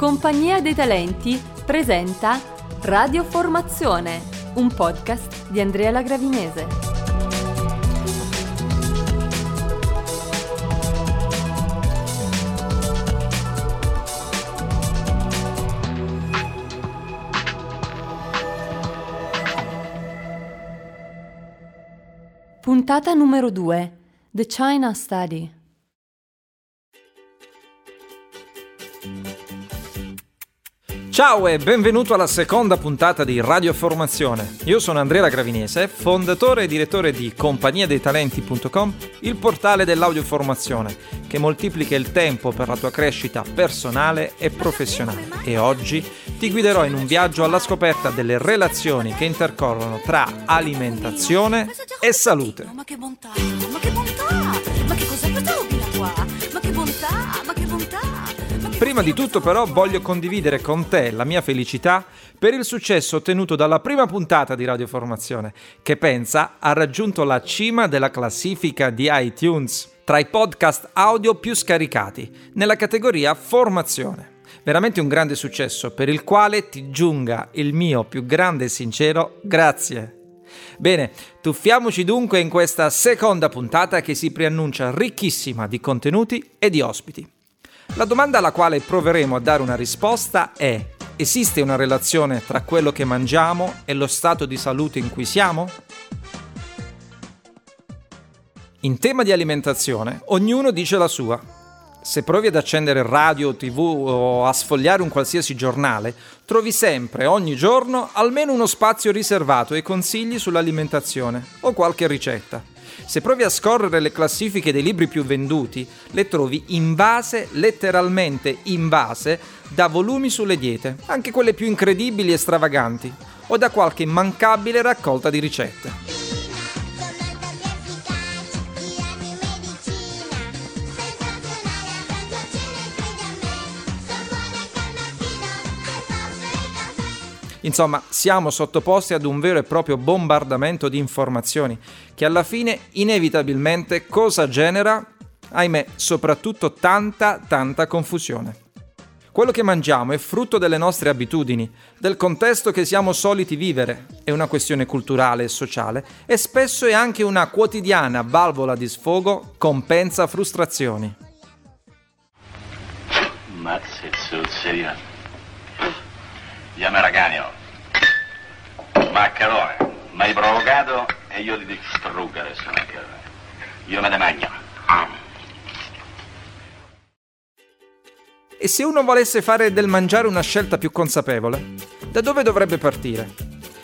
Compagnia dei Talenti presenta Radio Formazione, un podcast di Andrea Lagravinese. Puntata numero 2 The China Study Ciao e benvenuto alla seconda puntata di Radio Formazione. Io sono Andrea Gravinese, fondatore e direttore di compagniadeitalenti.com, il portale dell'audioformazione che moltiplica il tempo per la tua crescita personale e professionale. E oggi ti guiderò in un viaggio alla scoperta delle relazioni che intercorrono tra alimentazione e salute. Ma che bontà, ma che bontà, Prima di tutto però voglio condividere con te la mia felicità per il successo ottenuto dalla prima puntata di Radio Formazione, che pensa ha raggiunto la cima della classifica di iTunes tra i podcast audio più scaricati nella categoria Formazione. Veramente un grande successo per il quale ti giunga il mio più grande e sincero grazie. Bene, tuffiamoci dunque in questa seconda puntata che si preannuncia ricchissima di contenuti e di ospiti. La domanda alla quale proveremo a dare una risposta è esiste una relazione tra quello che mangiamo e lo stato di salute in cui siamo? In tema di alimentazione, ognuno dice la sua. Se provi ad accendere radio, tv o a sfogliare un qualsiasi giornale, trovi sempre, ogni giorno, almeno uno spazio riservato ai consigli sull'alimentazione o qualche ricetta. Se provi a scorrere le classifiche dei libri più venduti, le trovi invase, letteralmente invase, da volumi sulle diete, anche quelle più incredibili e stravaganti, o da qualche immancabile raccolta di ricette. Insomma, siamo sottoposti ad un vero e proprio bombardamento di informazioni che alla fine inevitabilmente cosa genera? Ahimè, soprattutto tanta, tanta confusione. Quello che mangiamo è frutto delle nostre abitudini, del contesto che siamo soliti vivere, è una questione culturale e sociale e spesso è anche una quotidiana valvola di sfogo compensa frustrazioni. Mazza sul Andiamo raganio. Maccherone, mi hai provocato e io ti distruggo adesso maccherone. Io me ne mangio. E se uno volesse fare del mangiare una scelta più consapevole, da dove dovrebbe partire?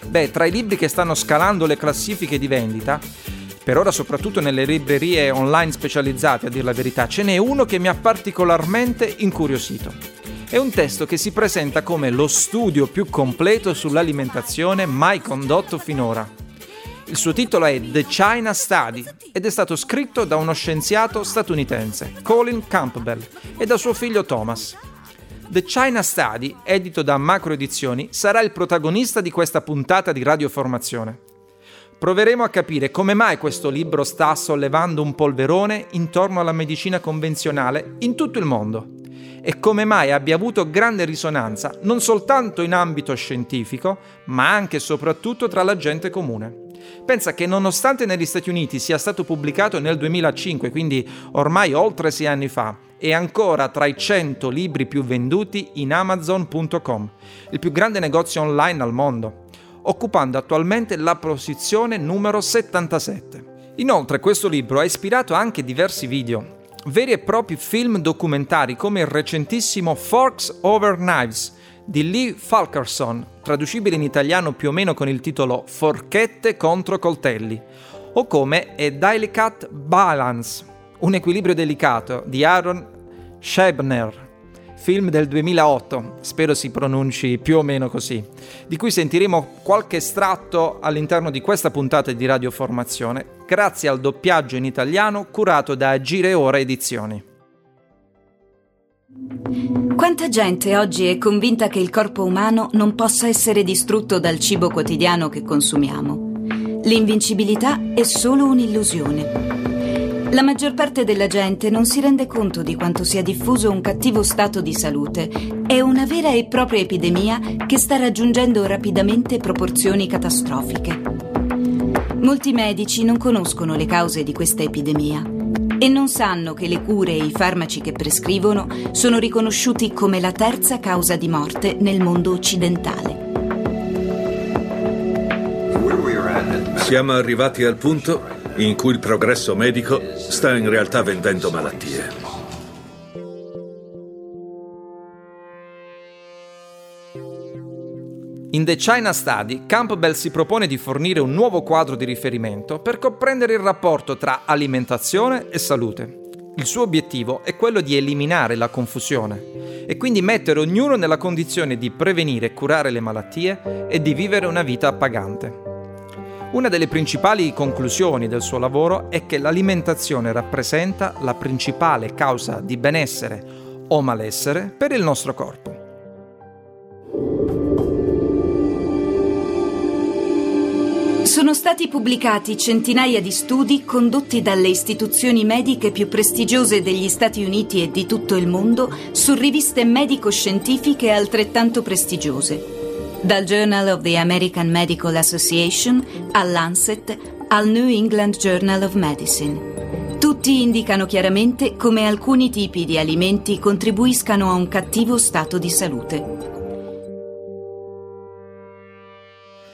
Beh, tra i libri che stanno scalando le classifiche di vendita, per ora soprattutto nelle librerie online specializzate a dir la verità, ce n'è uno che mi ha particolarmente incuriosito. È un testo che si presenta come lo studio più completo sull'alimentazione mai condotto finora. Il suo titolo è The China Study ed è stato scritto da uno scienziato statunitense, Colin Campbell, e da suo figlio Thomas. The China Study, edito da Macro Edizioni, sarà il protagonista di questa puntata di radioformazione. Proveremo a capire come mai questo libro sta sollevando un polverone intorno alla medicina convenzionale in tutto il mondo e come mai abbia avuto grande risonanza non soltanto in ambito scientifico, ma anche e soprattutto tra la gente comune. Pensa che nonostante negli Stati Uniti sia stato pubblicato nel 2005, quindi ormai oltre sei anni fa, è ancora tra i 100 libri più venduti in Amazon.com, il più grande negozio online al mondo, occupando attualmente la posizione numero 77. Inoltre questo libro ha ispirato anche diversi video, veri e propri film documentari come il recentissimo Forks Over Knives di Lee Falkerson, traducibile in italiano più o meno con il titolo Forchette contro coltelli, o come A Delicate Balance, un equilibrio delicato di Aaron Schebner, film del 2008, spero si pronunci più o meno così, di cui sentiremo qualche estratto all'interno di questa puntata di radioformazione, grazie al doppiaggio in italiano curato da Agire Ora Edizioni. Quanta gente oggi è convinta che il corpo umano non possa essere distrutto dal cibo quotidiano che consumiamo? L'invincibilità è solo un'illusione. La maggior parte della gente non si rende conto di quanto sia diffuso un cattivo stato di salute. È una vera e propria epidemia che sta raggiungendo rapidamente proporzioni catastrofiche. Molti medici non conoscono le cause di questa epidemia e non sanno che le cure e i farmaci che prescrivono sono riconosciuti come la terza causa di morte nel mondo occidentale. Siamo arrivati al punto in cui il progresso medico sta in realtà vendendo malattie. In The China Study, Campbell si propone di fornire un nuovo quadro di riferimento per comprendere il rapporto tra alimentazione e salute. Il suo obiettivo è quello di eliminare la confusione e quindi mettere ognuno nella condizione di prevenire e curare le malattie e di vivere una vita appagante. Una delle principali conclusioni del suo lavoro è che l'alimentazione rappresenta la principale causa di benessere o malessere per il nostro corpo. Sono stati pubblicati centinaia di studi condotti dalle istituzioni mediche più prestigiose degli Stati Uniti e di tutto il mondo su riviste medico-scientifiche altrettanto prestigiose dal Journal of the American Medical Association al Lancet al New England Journal of Medicine. Tutti indicano chiaramente come alcuni tipi di alimenti contribuiscano a un cattivo stato di salute.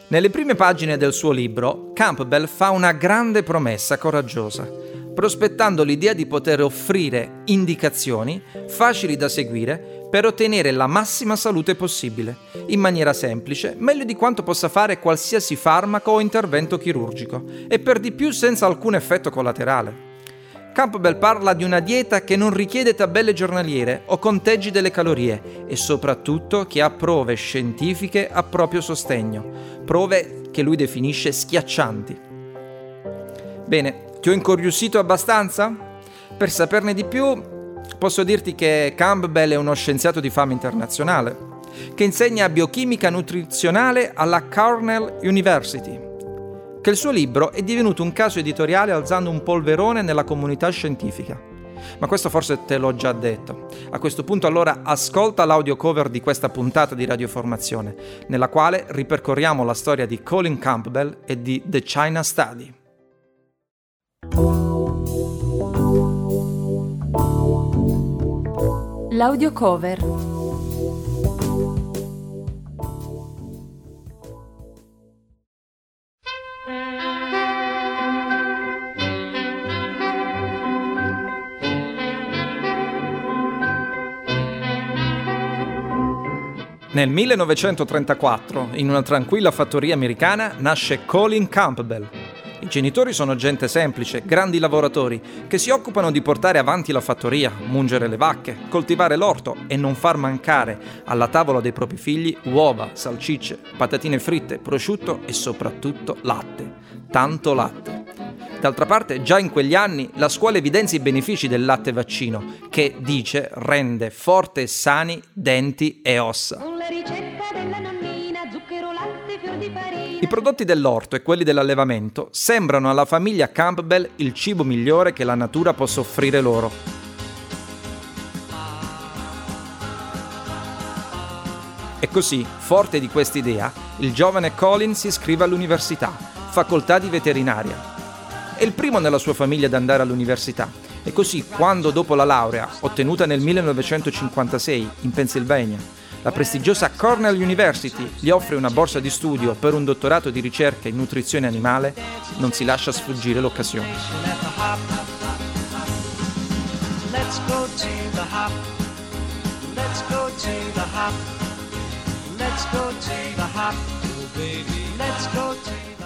Nelle prime pagine del suo libro, Campbell fa una grande promessa coraggiosa, prospettando l'idea di poter offrire indicazioni facili da seguire per ottenere la massima salute possibile, in maniera semplice, meglio di quanto possa fare qualsiasi farmaco o intervento chirurgico, e per di più senza alcun effetto collaterale. Campbell parla di una dieta che non richiede tabelle giornaliere o conteggi delle calorie e soprattutto che ha prove scientifiche a proprio sostegno, prove che lui definisce schiaccianti. Bene, ti ho incuriosito abbastanza? Per saperne di più Posso dirti che Campbell è uno scienziato di fama internazionale, che insegna biochimica nutrizionale alla Cornell University, che il suo libro è divenuto un caso editoriale alzando un polverone nella comunità scientifica. Ma questo forse te l'ho già detto. A questo punto allora ascolta l'audio cover di questa puntata di radioformazione, nella quale ripercorriamo la storia di Colin Campbell e di The China Study. L'audio cover. Nel 1934, in una tranquilla fattoria americana, nasce Colin Campbell, i genitori sono gente semplice, grandi lavoratori, che si occupano di portare avanti la fattoria, mungere le vacche, coltivare l'orto e non far mancare alla tavola dei propri figli uova, salsicce, patatine fritte, prosciutto e soprattutto latte. Tanto latte. D'altra parte, già in quegli anni la scuola evidenzia i benefici del latte vaccino, che dice rende forte e sani denti e ossa. Con la ricetta della nonnina, zucchero, latte, fior di farina. I prodotti dell'orto e quelli dell'allevamento sembrano alla famiglia Campbell il cibo migliore che la natura possa offrire loro. E così, forte di quest'idea, il giovane Colin si iscrive all'università, facoltà di veterinaria. È il primo nella sua famiglia ad andare all'università e così, quando dopo la laurea, ottenuta nel 1956 in Pennsylvania, la prestigiosa Cornell University gli offre una borsa di studio per un dottorato di ricerca in nutrizione animale, non si lascia sfuggire l'occasione.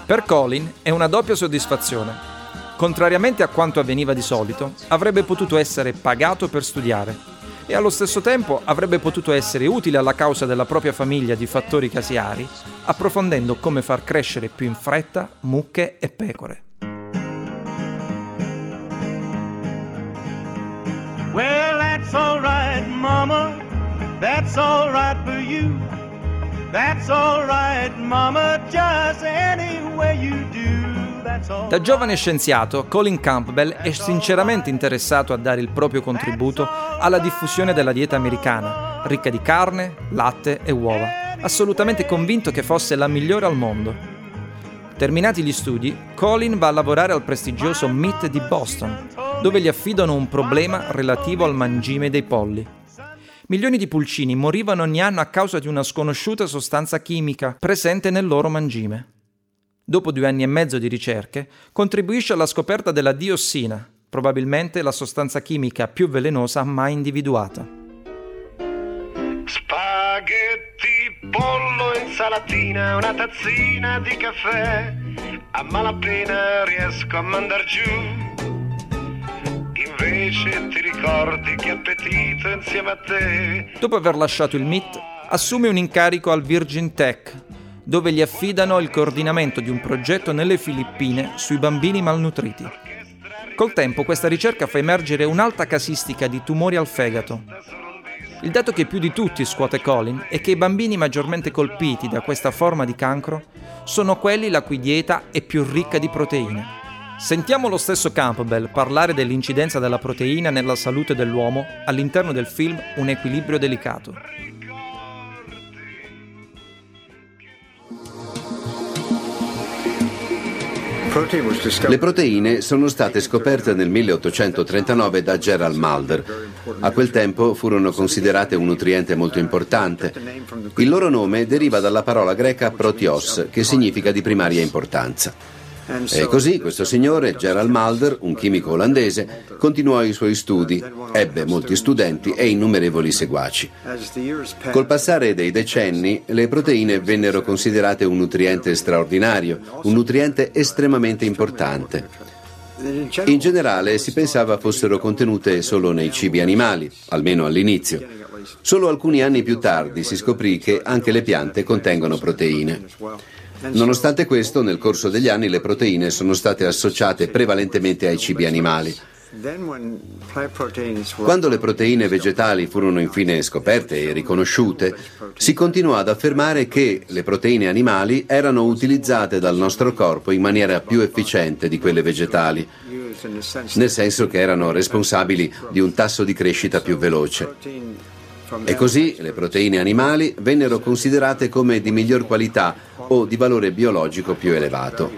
Per Colin è una doppia soddisfazione. Contrariamente a quanto avveniva di solito, avrebbe potuto essere pagato per studiare e allo stesso tempo avrebbe potuto essere utile alla causa della propria famiglia di fattori casiari, approfondendo come far crescere più in fretta mucche e pecore. Well, that's alright, mama. That's alright for you. That's alright, mama, just any way you do. Da giovane scienziato, Colin Campbell è sinceramente interessato a dare il proprio contributo alla diffusione della dieta americana, ricca di carne, latte e uova, assolutamente convinto che fosse la migliore al mondo. Terminati gli studi, Colin va a lavorare al prestigioso MIT di Boston, dove gli affidano un problema relativo al mangime dei polli. Milioni di pulcini morivano ogni anno a causa di una sconosciuta sostanza chimica presente nel loro mangime. Dopo due anni e mezzo di ricerche, contribuisce alla scoperta della diossina, probabilmente la sostanza chimica più velenosa mai individuata. Spaghetti, pollo, insalatina, una tazzina di caffè. A malapena riesco a mandar giù invece ti ricordi che appetito insieme a te. Dopo aver lasciato il MIT, assume un incarico al Virgin Tech, dove gli affidano il coordinamento di un progetto nelle Filippine sui bambini malnutriti. Col tempo questa ricerca fa emergere un'alta casistica di tumori al fegato. Il dato che più di tutti scuote Colin è che i bambini maggiormente colpiti da questa forma di cancro sono quelli la cui dieta è più ricca di proteine. Sentiamo lo stesso Campbell parlare dell'incidenza della proteina nella salute dell'uomo all'interno del film Un equilibrio delicato. Le proteine sono state scoperte nel 1839 da Gerald Mulder. A quel tempo furono considerate un nutriente molto importante. Il loro nome deriva dalla parola greca proteos, che significa di primaria importanza. E così questo signore, Gerald Mulder, un chimico olandese, continuò i suoi studi, ebbe molti studenti e innumerevoli seguaci. Col passare dei decenni, le proteine vennero considerate un nutriente straordinario, un nutriente estremamente importante. In generale si pensava fossero contenute solo nei cibi animali, almeno all'inizio. Solo alcuni anni più tardi si scoprì che anche le piante contengono proteine. Nonostante questo, nel corso degli anni le proteine sono state associate prevalentemente ai cibi animali. Quando le proteine vegetali furono infine scoperte e riconosciute, si continuò ad affermare che le proteine animali erano utilizzate dal nostro corpo in maniera più efficiente di quelle vegetali, nel senso che erano responsabili di un tasso di crescita più veloce. E così le proteine animali vennero considerate come di miglior qualità o di valore biologico più elevato.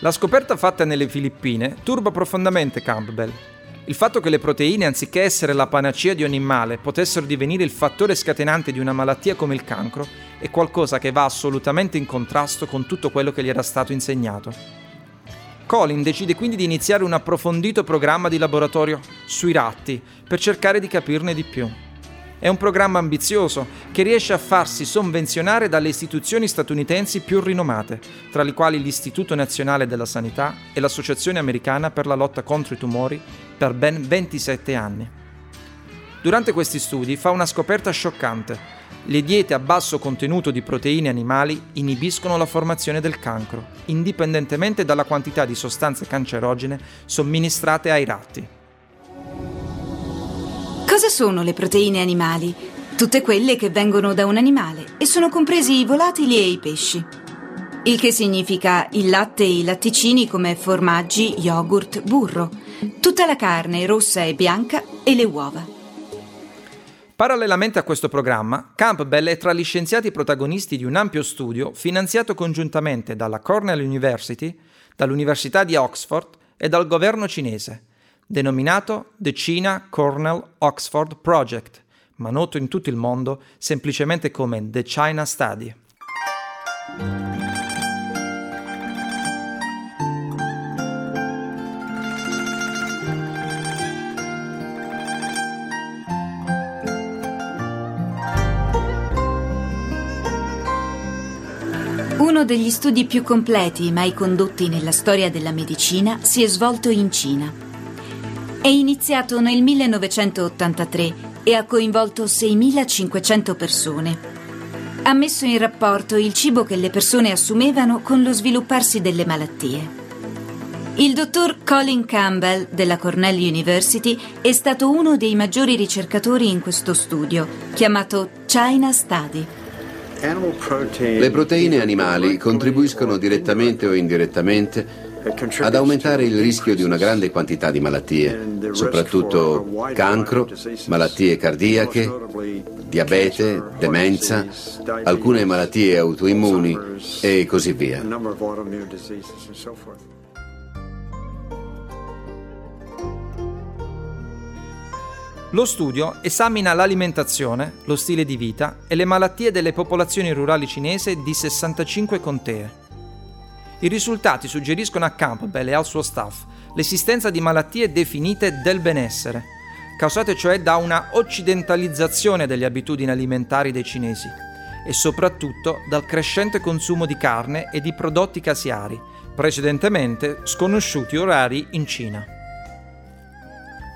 La scoperta fatta nelle Filippine turba profondamente Campbell il fatto che le proteine, anziché essere la panacea di ogni male, potessero divenire il fattore scatenante di una malattia come il cancro, è qualcosa che va assolutamente in contrasto con tutto quello che gli era stato insegnato. Colin decide quindi di iniziare un approfondito programma di laboratorio sui ratti per cercare di capirne di più. È un programma ambizioso che riesce a farsi sovvenzionare dalle istituzioni statunitensi più rinomate, tra le quali l'Istituto Nazionale della Sanità e l'Associazione Americana per la lotta contro i tumori per ben 27 anni. Durante questi studi fa una scoperta scioccante. Le diete a basso contenuto di proteine animali inibiscono la formazione del cancro, indipendentemente dalla quantità di sostanze cancerogene somministrate ai ratti. Cosa sono le proteine animali? Tutte quelle che vengono da un animale e sono compresi i volatili e i pesci. Il che significa il latte e i latticini come formaggi, yogurt, burro, tutta la carne rossa e bianca e le uova. Parallelamente a questo programma, Campbell è tra gli scienziati protagonisti di un ampio studio finanziato congiuntamente dalla Cornell University, dall'Università di Oxford e dal governo cinese denominato The China Cornell Oxford Project, ma noto in tutto il mondo semplicemente come The China Study. Uno degli studi più completi mai condotti nella storia della medicina si è svolto in Cina. È iniziato nel 1983 e ha coinvolto 6.500 persone. Ha messo in rapporto il cibo che le persone assumevano con lo svilupparsi delle malattie. Il dottor Colin Campbell della Cornell University è stato uno dei maggiori ricercatori in questo studio, chiamato China Study. Le proteine animali contribuiscono direttamente o indirettamente ad aumentare il rischio di una grande quantità di malattie, soprattutto cancro, malattie cardiache, diabete, demenza, alcune malattie autoimmuni e così via. Lo studio esamina l'alimentazione, lo stile di vita e le malattie delle popolazioni rurali cinese di 65 contee. I risultati suggeriscono a Campbell e al suo staff l'esistenza di malattie definite del benessere, causate cioè da una occidentalizzazione delle abitudini alimentari dei cinesi e soprattutto dal crescente consumo di carne e di prodotti casiari, precedentemente sconosciuti o rari in Cina.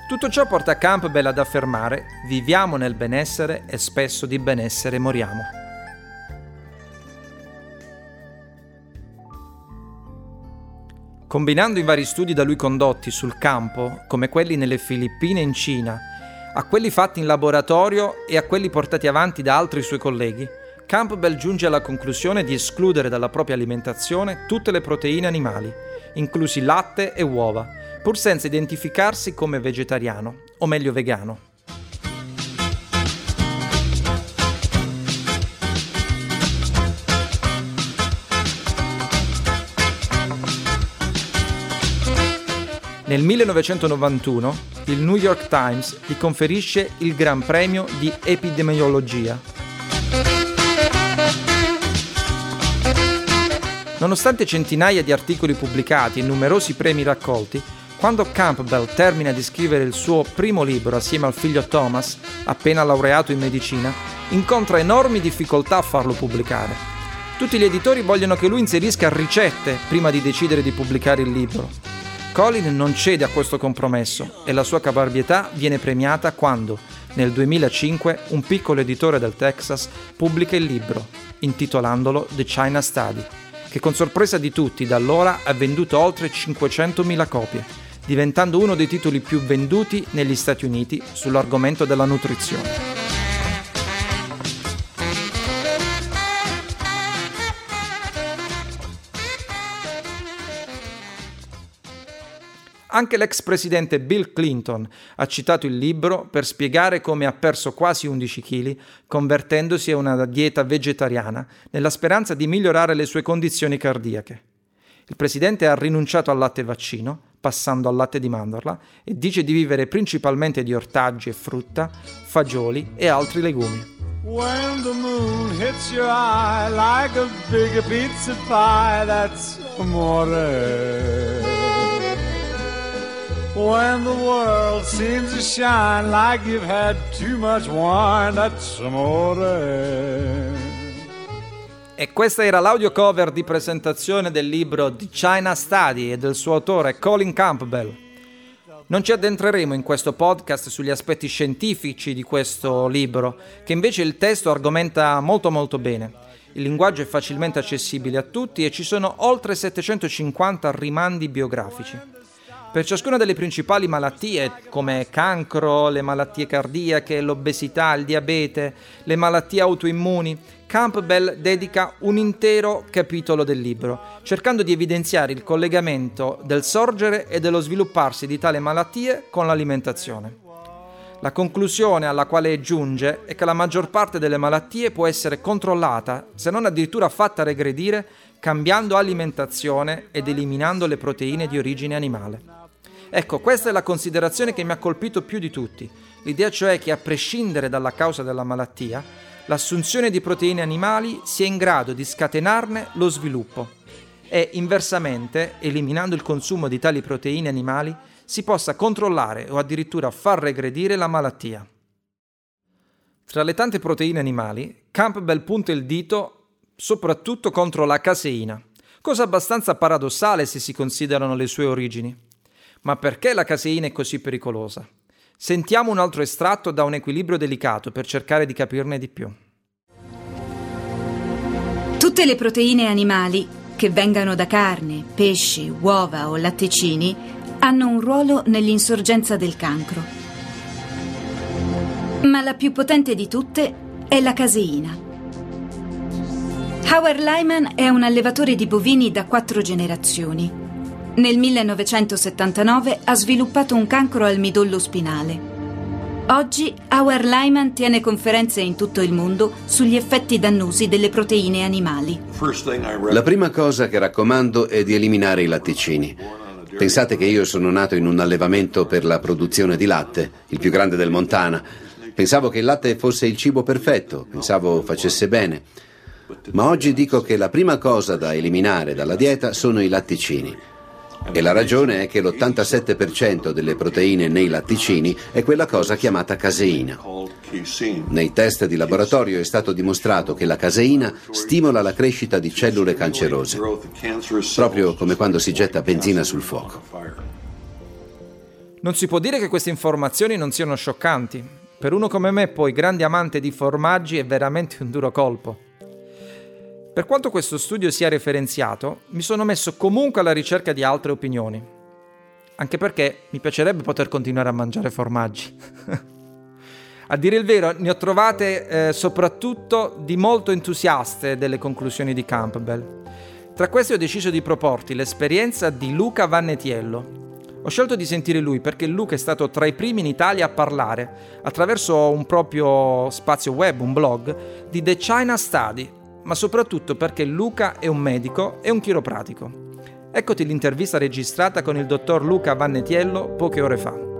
Tutto ciò porta Campbell ad affermare viviamo nel benessere e spesso di benessere moriamo. Combinando i vari studi da lui condotti sul campo, come quelli nelle Filippine e in Cina, a quelli fatti in laboratorio e a quelli portati avanti da altri suoi colleghi, Campbell giunge alla conclusione di escludere dalla propria alimentazione tutte le proteine animali, inclusi latte e uova, pur senza identificarsi come vegetariano, o meglio vegano. Nel 1991 il New York Times gli conferisce il Gran Premio di Epidemiologia. Nonostante centinaia di articoli pubblicati e numerosi premi raccolti, quando Campbell termina di scrivere il suo primo libro assieme al figlio Thomas, appena laureato in medicina, incontra enormi difficoltà a farlo pubblicare. Tutti gli editori vogliono che lui inserisca ricette prima di decidere di pubblicare il libro. Colin non cede a questo compromesso e la sua caparbietà viene premiata quando, nel 2005, un piccolo editore del Texas pubblica il libro, intitolandolo The China Study, che con sorpresa di tutti da allora ha venduto oltre 500.000 copie, diventando uno dei titoli più venduti negli Stati Uniti sull'argomento della nutrizione. Anche l'ex presidente Bill Clinton ha citato il libro per spiegare come ha perso quasi 11 kg convertendosi a una dieta vegetariana nella speranza di migliorare le sue condizioni cardiache. Il presidente ha rinunciato al latte vaccino, passando al latte di mandorla, e dice di vivere principalmente di ortaggi e frutta, fagioli e altri legumi. When the moon hits your eye like a big pizza pie, that's amore. When the world seems to shine like you've had too much wine, that's amore. E questa era l'audio cover di presentazione del libro The China Study e del suo autore Colin Campbell. Non ci addentreremo in questo podcast sugli aspetti scientifici di questo libro, che invece il testo argomenta molto molto bene. Il linguaggio è facilmente accessibile a tutti e ci sono oltre 750 rimandi biografici. Per ciascuna delle principali malattie, come cancro, le malattie cardiache, l'obesità, il diabete, le malattie autoimmuni, Campbell dedica un intero capitolo del libro, cercando di evidenziare il collegamento del sorgere e dello svilupparsi di tali malattie con l'alimentazione. La conclusione alla quale giunge è che la maggior parte delle malattie può essere controllata, se non addirittura fatta regredire, cambiando alimentazione ed eliminando le proteine di origine animale. Ecco, questa è la considerazione che mi ha colpito più di tutti. L'idea cioè che a prescindere dalla causa della malattia, l'assunzione di proteine animali sia in grado di scatenarne lo sviluppo e inversamente, eliminando il consumo di tali proteine animali, si possa controllare o addirittura far regredire la malattia. Tra le tante proteine animali, Campbell punta il dito soprattutto contro la caseina, cosa abbastanza paradossale se si considerano le sue origini. Ma perché la caseina è così pericolosa? Sentiamo un altro estratto da un equilibrio delicato per cercare di capirne di più. Tutte le proteine animali che vengano da carne, pesci, uova o latticini, hanno un ruolo nell'insorgenza del cancro. Ma la più potente di tutte è la caseina. Howard Lyman è un allevatore di bovini da quattro generazioni. Nel 1979 ha sviluppato un cancro al midollo spinale. Oggi Howard Lyman tiene conferenze in tutto il mondo sugli effetti dannosi delle proteine animali. La prima cosa che raccomando è di eliminare i latticini. Pensate che io sono nato in un allevamento per la produzione di latte, il più grande del Montana. Pensavo che il latte fosse il cibo perfetto, pensavo facesse bene. Ma oggi dico che la prima cosa da eliminare dalla dieta sono i latticini. E la ragione è che l'87% delle proteine nei latticini è quella cosa chiamata caseina. Nei test di laboratorio è stato dimostrato che la caseina stimola la crescita di cellule cancerose, proprio come quando si getta benzina sul fuoco. Non si può dire che queste informazioni non siano scioccanti. Per uno come me, poi grande amante di formaggi, è veramente un duro colpo. Per quanto questo studio sia referenziato, mi sono messo comunque alla ricerca di altre opinioni. Anche perché mi piacerebbe poter continuare a mangiare formaggi. a dire il vero, ne ho trovate eh, soprattutto di molto entusiaste delle conclusioni di Campbell. Tra queste ho deciso di proporti l'esperienza di Luca Vannetiello. Ho scelto di sentire lui perché Luca è stato tra i primi in Italia a parlare, attraverso un proprio spazio web, un blog, di The China Study, ma soprattutto perché Luca è un medico e un chiropratico. Eccoti l'intervista registrata con il dottor Luca Vannetiello poche ore fa.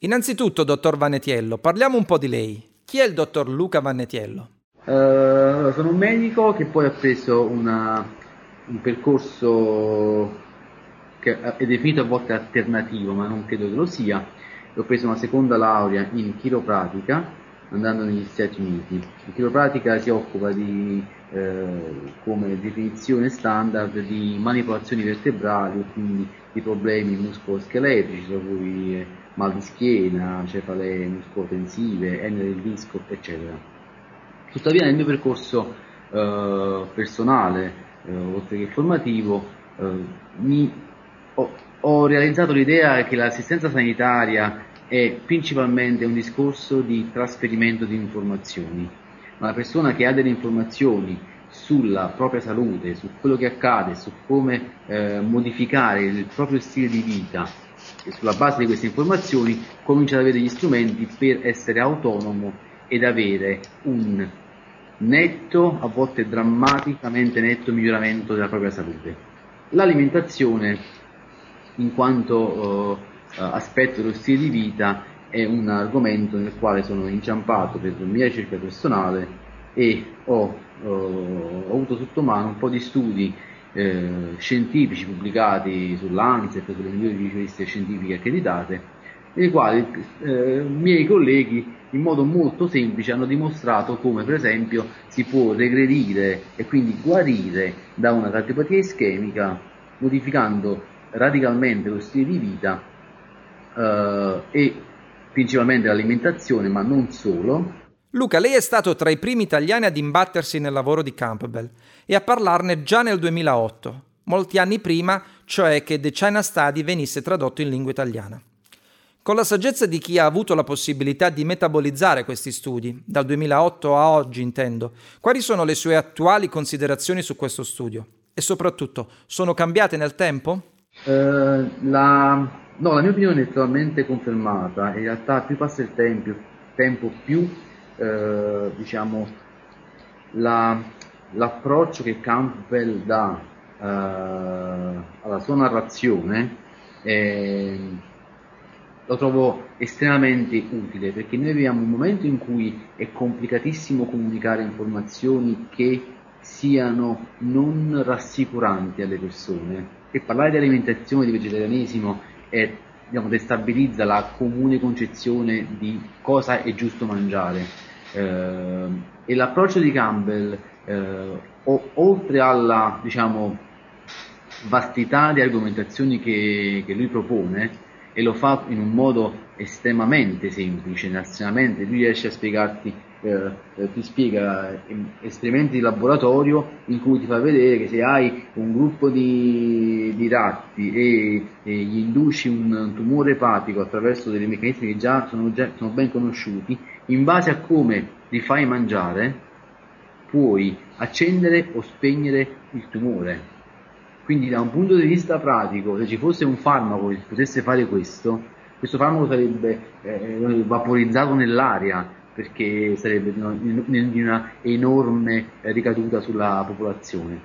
Innanzitutto, dottor Vannetiello, parliamo un po' di lei. Chi è il dottor Luca Vannetiello? Uh, sono un medico che poi ha preso una, un percorso che è definito a volte alternativo, ma non credo che lo sia. Ho preso una seconda laurea in chiropratica andando negli Stati Uniti. La chiropratica si occupa di, eh, come definizione standard di manipolazioni vertebrali, quindi di problemi muscoloscheletrici, tra cui eh, mal di schiena, cefalee muscolotensive, enne del disco, eccetera. Tuttavia nel mio percorso eh, personale, eh, oltre che formativo, eh, mi ho, realizzato l'idea che l'assistenza sanitaria è principalmente un discorso di trasferimento di informazioni. Una persona che ha delle informazioni sulla propria salute, su quello che accade, su come eh, modificare il proprio stile di vita e sulla base di queste informazioni comincia ad avere gli strumenti per essere autonomo ed avere un netto, a volte drammaticamente netto miglioramento della propria salute. L'alimentazione in quanto uh, aspetto dello stile di vita è un argomento nel quale sono inciampato per mia ricerca personale e ho, uh, ho avuto sotto mano un po' di studi eh, scientifici pubblicati sull'ANSET, sulle migliori riviste scientifiche accreditate, nei quali eh, miei colleghi in modo molto semplice hanno dimostrato come per esempio si può regredire e quindi guarire da una cardiopatia ischemica modificando radicalmente lo stile di vita eh, e principalmente l'alimentazione, ma non solo. Luca, lei è stato tra i primi italiani ad imbattersi nel lavoro di Campbell e a parlarne già nel 2008, molti anni prima, cioè che The China Study venisse tradotto in lingua italiana. Con la saggezza di chi ha avuto la possibilità di metabolizzare questi studi, dal 2008 a oggi intendo, quali sono le sue attuali considerazioni su questo studio? E soprattutto, sono cambiate nel tempo? Eh, la, no, la mia opinione è totalmente confermata, in realtà più passa il tempo, tempo più eh, diciamo, la, l'approccio che Campbell dà eh, alla sua narrazione lo trovo estremamente utile perché noi viviamo un momento in cui è complicatissimo comunicare informazioni che siano non rassicuranti alle persone e parlare di alimentazione, di vegetarianesimo è, diciamo, destabilizza la comune concezione di cosa è giusto mangiare. Eh, e l'approccio di Campbell, eh, o, oltre alla diciamo, vastità di argomentazioni che, che, lui propone, e lo fa in un modo estremamente semplice, nazionalmente, lui riesce a spiegarti, eh, eh, ti spiega eh, esperimenti di laboratorio in cui ti fa vedere che se hai un gruppo di, di ratti e, e, gli induci un tumore epatico attraverso dei meccanismi che già sono, già sono ben conosciuti, in base a come li fai mangiare, puoi accendere o spegnere il tumore. Quindi da un punto di vista pratico, se ci fosse un farmaco che potesse fare questo, questo farmaco sarebbe eh, vaporizzato nell'aria perché sarebbe di una enorme ricaduta sulla popolazione.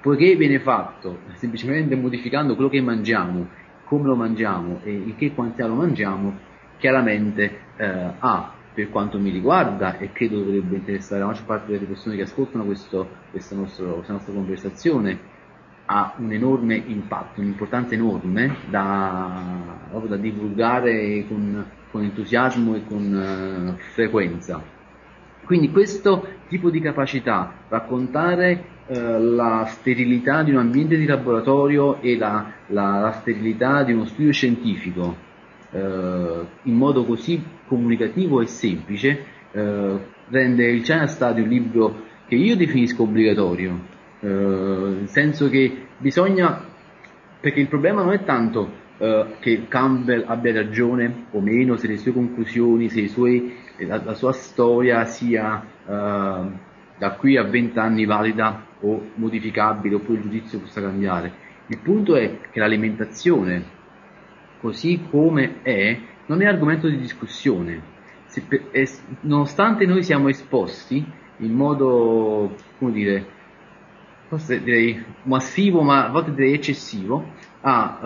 Poiché viene fatto semplicemente modificando quello che mangiamo, come lo mangiamo e in che quantità lo mangiamo, chiaramente eh, ha, per quanto mi riguarda, e credo dovrebbe interessare la maggior parte delle persone che ascoltano questo, questa, nostro, questa nostra conversazione, ha un enorme impatto, un'importanza enorme da, da divulgare con, con, entusiasmo e con uh, frequenza. Quindi questo tipo di capacità, raccontare uh, la sterilità di un ambiente di laboratorio e la, la, la sterilità di uno studio scientifico uh, in modo così comunicativo e semplice, rende il China Study un libro che io definisco obbligatorio, eh, nel senso che bisogna, perché il problema non è tanto uh, che Campbell abbia ragione o meno, se le sue conclusioni, se suoi, la, la, sua storia sia uh, da qui a 20 anni valida o modificabile oppure il giudizio possa cambiare. Il punto è che l'alimentazione, così come è, non è argomento di discussione. Se, è, nonostante noi siamo esposti in modo, come dire, forse direi massivo, ma a volte direi eccessivo, ha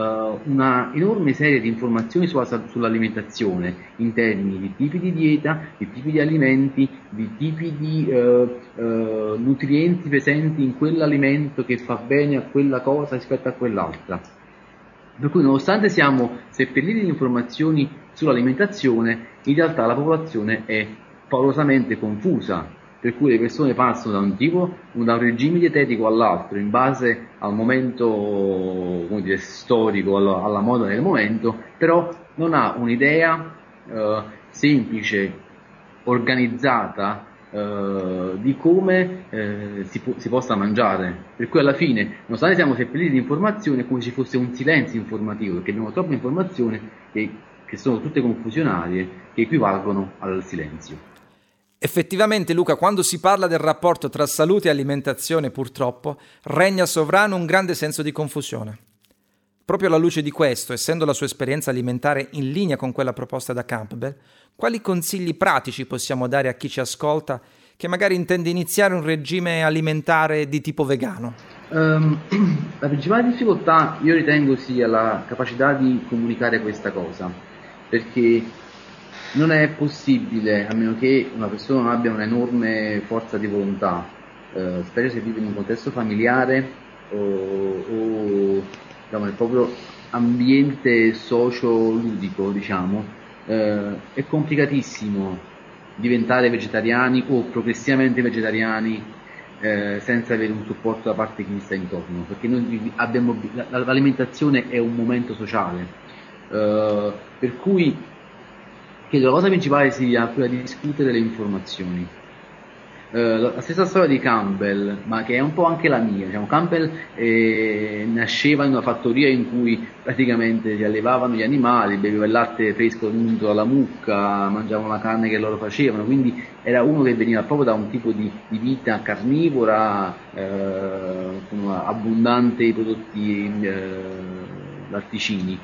uh, una enorme serie di informazioni sulla, sull'alimentazione in termini di tipi di dieta, di tipi di alimenti, di tipi di uh, uh, nutrienti presenti in quell'alimento che fa bene a quella cosa rispetto a quell'altra. Per cui nonostante siamo seppelliti di informazioni sull'alimentazione, in realtà la popolazione è paurosamente confusa per cui le persone passano da un tipo, da un regime dietetico all'altro in base al momento dire, storico, alla, alla, moda del momento, però non ha un'idea eh, semplice, organizzata eh, di come eh, si, po- si, possa mangiare. Per cui alla fine, nonostante siamo seppelliti di informazioni, è come se ci fosse un silenzio informativo, perché abbiamo troppe informazioni che, che sono tutte confusionarie, che equivalgono al silenzio. Effettivamente, Luca, quando si parla del rapporto tra salute e alimentazione, purtroppo, regna sovrano un grande senso di confusione. Proprio alla luce di questo, essendo la sua esperienza alimentare in linea con quella proposta da Campbell, quali consigli pratici possiamo dare a chi ci ascolta che magari intende iniziare un regime alimentare di tipo vegano? Um, la principale difficoltà io ritengo sia la capacità di comunicare questa cosa, perché non è possibile, a meno che una persona non abbia un'enorme forza di volontà, eh, specie se vive in un contesto familiare o, o diciamo, nel proprio ambiente socio-ludico, diciamo, eh, è complicatissimo diventare vegetariani o progressivamente vegetariani eh, senza avere un supporto da parte di chi sta intorno, perché noi abbiamo, l'alimentazione è un momento sociale, eh, per cui credo la cosa principale sia quella di discutere le informazioni. Uh, la stessa storia di Campbell, ma che è un po' anche la mia, diciamo, Campbell eh, nasceva in una fattoria in cui praticamente si allevavano gli animali, beveva il latte fresco venuto dalla mucca, mangiavano la carne che loro facevano, quindi era uno che veniva proprio da un tipo di, di vita carnivora, eh, abbondante di prodotti eh, latticini.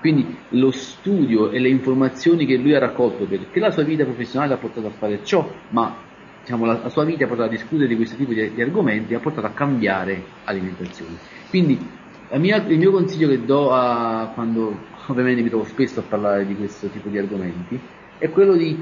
Quindi lo studio e le informazioni che lui ha raccolto, perché la sua vita professionale ha portato a fare ciò, ma diciamo, la, la, sua vita ha portato a discutere di questo tipo di, di argomenti, ha portato a cambiare alimentazione. Quindi mia, il mio consiglio che do a, quando ovviamente mi trovo spesso a parlare di questo tipo di argomenti è quello di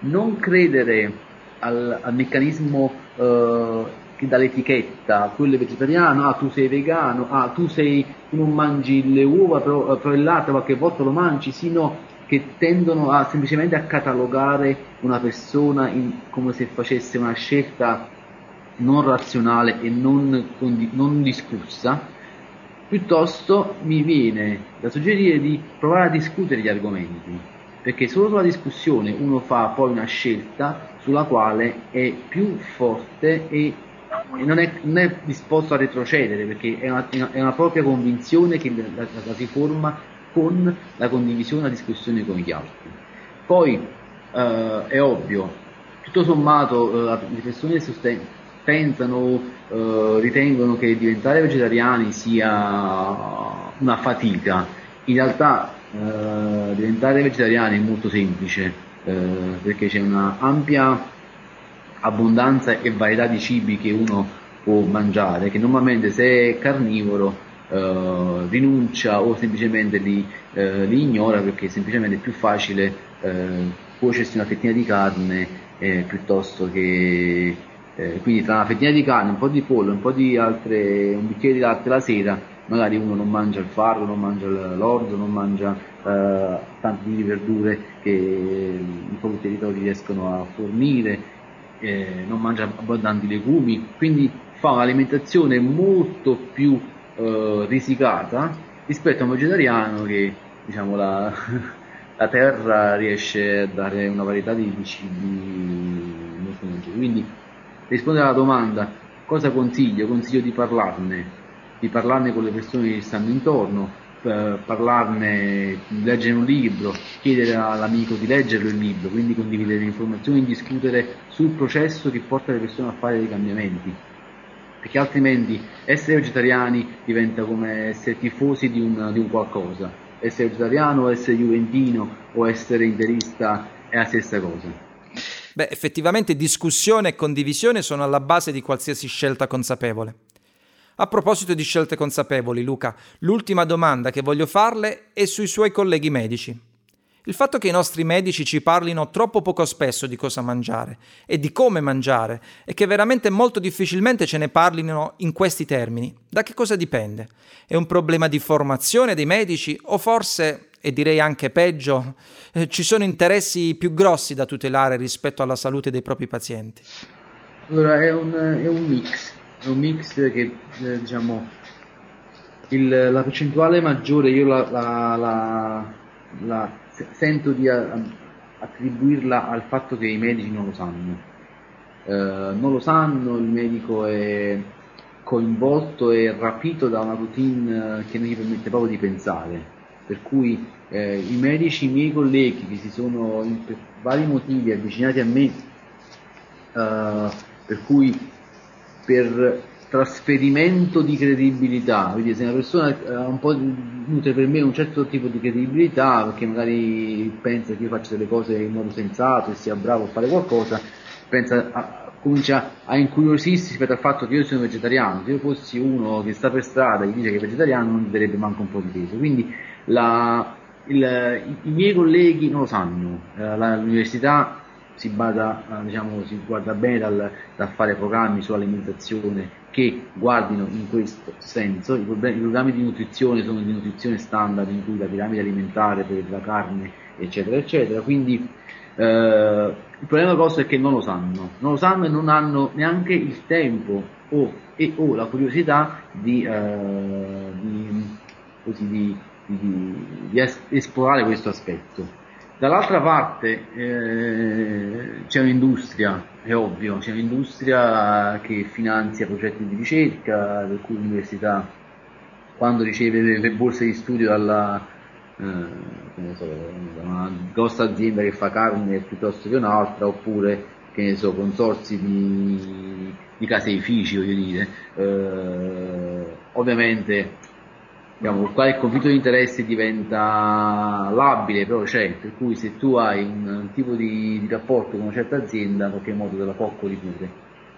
non credere al, al meccanismo che dall'etichetta, quello è vegetariano, ah tu sei vegano, ah tu, sei, non mangi le uova, però, però il latte qualche volta lo mangi, sino che tendono a, semplicemente a catalogare una persona in, come se facesse una scelta non razionale e non, non discussa, piuttosto mi viene da suggerire di provare a discutere gli argomenti, perché solo sulla discussione uno fa poi una scelta sulla quale è più forte e non è, non è disposto a retrocedere perché è una, è una propria convinzione che la, la, la, si forma con la condivisione e la discussione con gli altri. Poi eh, è ovvio, tutto sommato eh, le persone sosten- pensano, eh, ritengono che diventare vegetariani sia una fatica, in realtà eh, diventare vegetariani è molto semplice eh, perché c'è una ampia abbondanza e varietà di cibi che uno può mangiare, che normalmente se è carnivoro eh, rinuncia o semplicemente li, eh, li, ignora perché è semplicemente più facile eh, cuocersi una fettina di carne eh, piuttosto che eh, quindi tra una fettina di carne, un po' di pollo, un po' di altre, un bicchiere di latte la sera, magari uno non mangia il farro, non mangia l'orzo, non mangia eh, tanti di verdure che i propri territori riescono a fornire eh, non mangia abbondanti legumi, quindi fa un'alimentazione molto più eh, risicata rispetto a un vegetariano che diciamo, la, la, terra riesce a dare una varietà di, di cibi molto molto. Quindi rispondere alla domanda cosa consiglio? Consiglio di parlarne, di parlarne con le persone che stanno intorno, parlarne, leggere un libro, chiedere all'amico di leggerlo il libro, quindi condividere le informazioni, discutere sul processo che porta le persone a fare dei cambiamenti. Perché altrimenti essere vegetariani diventa come essere tifosi di un, di un qualcosa. Essere vegetariano, essere juventino o essere interista è la stessa cosa. Beh, effettivamente discussione e condivisione sono alla base di qualsiasi scelta consapevole. A proposito di scelte consapevoli, Luca, l'ultima domanda che voglio farle è sui suoi colleghi medici. Il fatto che i nostri medici ci parlino troppo poco spesso di cosa mangiare e di come mangiare e che veramente molto difficilmente ce ne parlino in questi termini, da che cosa dipende? È un problema di formazione dei medici o forse, e direi anche peggio, eh, ci sono interessi più grossi da tutelare rispetto alla salute dei propri pazienti? Allora è un, è un mix è un mix che eh, diciamo il, la percentuale maggiore io la, la, la, la sento di attribuirla al fatto che i medici non lo sanno. Eh, non lo sanno, il medico è coinvolto e rapito da una routine che non gli permette proprio di pensare. Per cui eh, i medici, i miei colleghi che si sono per vari motivi avvicinati a me, eh, per cui per trasferimento di credibilità, quindi se una persona ha un po' nutre per me un certo tipo di credibilità, perché magari pensa che io faccia delle cose in modo sensato e sia bravo a fare qualcosa, a, comincia a incuriosirsi rispetto al fatto che io sono vegetariano, se io fossi uno che sta per strada e gli dice che è vegetariano non darebbe manco un po' di peso, quindi la, il, i miei colleghi non lo sanno, eh, l'università si, bada, eh, diciamo, si guarda bene dal, dal, fare programmi sull'alimentazione che guardino in questo senso. I, problemi, I, programmi di nutrizione sono di nutrizione standard in cui la piramide alimentare per la carne, eccetera, eccetera. Quindi eh, il problema grosso è che non lo sanno, non lo sanno e non hanno neanche il tempo o, e, o la curiosità di, eh, di, così, di, di esplorare questo aspetto. Dall'altra parte eh, c'è un'industria, è ovvio, c'è un'industria che finanzia progetti di ricerca, per cui l'università quando riceve le, borse di studio dalla, eh, so, una grossa azienda che fa carne piuttosto che un'altra, oppure che ne so, consorsi di, di caseifici, voglio dire, eh, ovviamente diciamo, qua il conflitto di interessi diventa labile, però c'è, per cui se tu hai un, un tipo di, di, rapporto con una certa azienda, in qualche modo te la coccoli pure.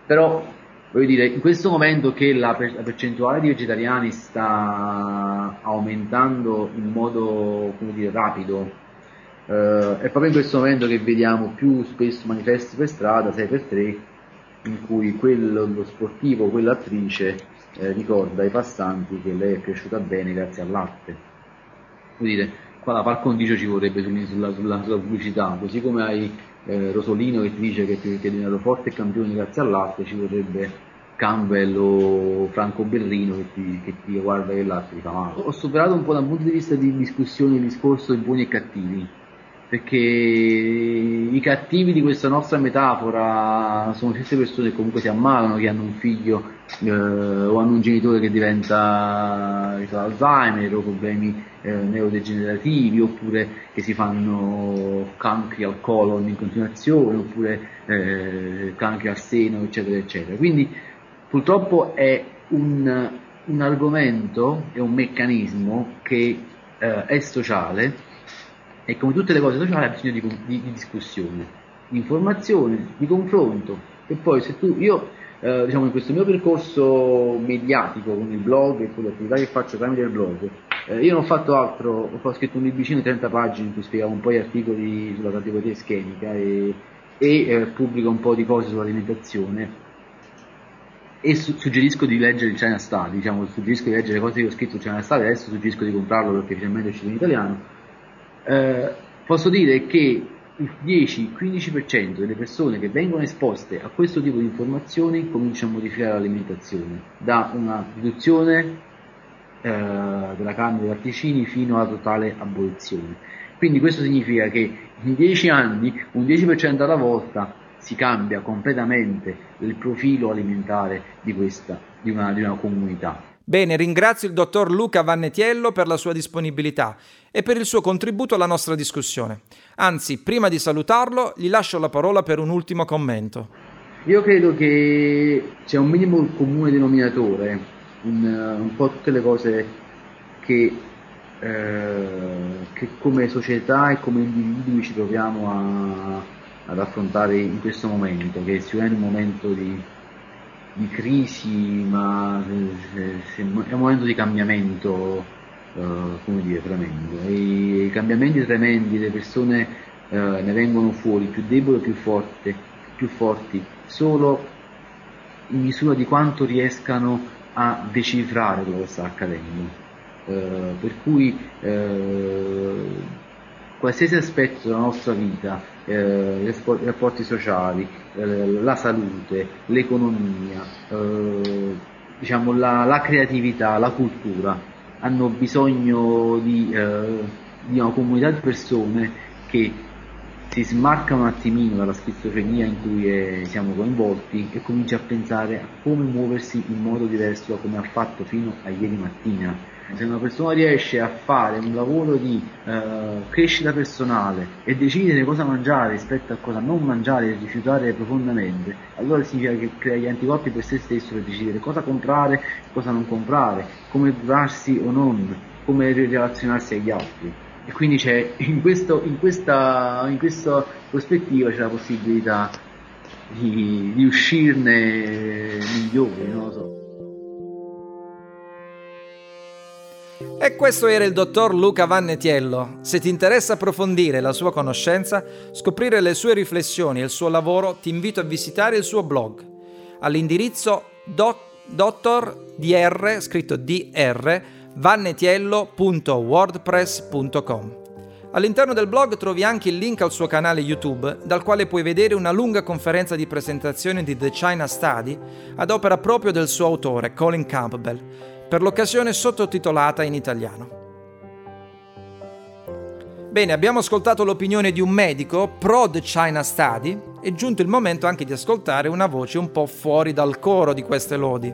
Però, voglio dire, in questo momento che la, per, la percentuale di vegetariani sta aumentando in modo, dire, rapido, eh, è proprio in questo momento che vediamo più spesso manifesti per strada, 6x3, in cui quello, lo sportivo, quell'attrice eh, ricorda ai passanti che lei è cresciuta bene grazie al latte. Vuol dire, qua la par condicio ci vorrebbe sulla, sulla, sulla pubblicità, così come hai eh, Rosolino che ti dice che, che è diventato forte e campione grazie al latte, ci vorrebbe Campbell o Franco Berrino che ti, che ti guarda che latte ti fa male. Ho superato un po' dal punto di vista di discussione il discorso di buoni e cattivi, perché i cattivi di questa nostra metafora sono queste persone che comunque si ammalano, che hanno un figlio eh, o hanno un genitore che diventa che Alzheimer o problemi eh, neurodegenerativi oppure che si fanno cancri al colon in continuazione oppure eh, cancri al seno eccetera eccetera. Quindi purtroppo è un, un argomento, è un meccanismo che eh, è sociale e come tutte le cose sociali ha bisogno di, di, di discussione, di informazione, di confronto. E poi se tu, io eh, diciamo in questo mio percorso mediatico con il blog e con le attività che faccio tramite il blog, eh, io non ho fatto altro, ho scritto un libricino di 30 pagine in cui spiegavo un po' gli articoli sulla categoria ischemica e, e eh, pubblico un po' di cose sull'alimentazione. E su- suggerisco di leggere il China Study, diciamo, suggerisco di leggere le cose che ho scritto sul China Study, adesso suggerisco di comprarlo perché finalmente è uscito in italiano eh, posso dire che il 10-15% delle persone che vengono esposte a questo tipo di informazioni cominciano a modificare l'alimentazione, da una riduzione eh, della carne dei latticini fino alla totale abolizione. Quindi questo significa che in 10 anni, un 10% alla volta, si cambia completamente il profilo alimentare di, questa, di, una, di una comunità. Bene, ringrazio il dottor Luca Vannetiello per la sua disponibilità e per il suo contributo alla nostra discussione. Anzi, prima di salutarlo, gli lascio la parola per un ultimo commento. Io credo che c'è un minimo comune denominatore, un, un po' tutte le cose che, eh, che, come società e come individui ci troviamo a, ad affrontare in questo momento, che sicuramente è un momento di di crisi, ma è un momento di cambiamento, eh, come dire, tremendo. E i cambiamenti tremendi, le persone eh, ne vengono fuori più deboli più, forte, più forti, solo in misura di quanto riescano a decifrare quello che sta accadendo. Eh, per cui eh, qualsiasi aspetto della nostra vita, eh, i rapporti sociali, eh, la salute, l'economia, eh, diciamo la, la, creatività, la cultura, hanno bisogno di, eh, di una comunità di persone che si smarca un attimino dalla schizofrenia in cui è, siamo coinvolti e comincia a pensare a come muoversi in modo diverso da come ha fatto fino a ieri mattina se una persona riesce a fare un lavoro di eh, crescita personale e decidere cosa mangiare rispetto a cosa non mangiare e rifiutare profondamente, allora significa che crea gli anticorpi per se stesso per decidere cosa comprare, cosa non comprare, come curarsi o non, come relazionarsi agli altri. E quindi c'è in, questo, in, questa, in questa prospettiva c'è la possibilità di, di uscirne migliori, non lo so. E questo era il dottor Luca Vannetiello. Se ti interessa approfondire la sua conoscenza, scoprire le sue riflessioni e il suo lavoro, ti invito a visitare il suo blog all'indirizzo dr scritto dr vannetiello.wordpress.com. All'interno del blog trovi anche il link al suo canale YouTube, dal quale puoi vedere una lunga conferenza di presentazione di The China Study ad opera proprio del suo autore, Colin Campbell per l'occasione sottotitolata in italiano. Bene, abbiamo ascoltato l'opinione di un medico pro The China Study, è giunto il momento anche di ascoltare una voce un po' fuori dal coro di queste lodi.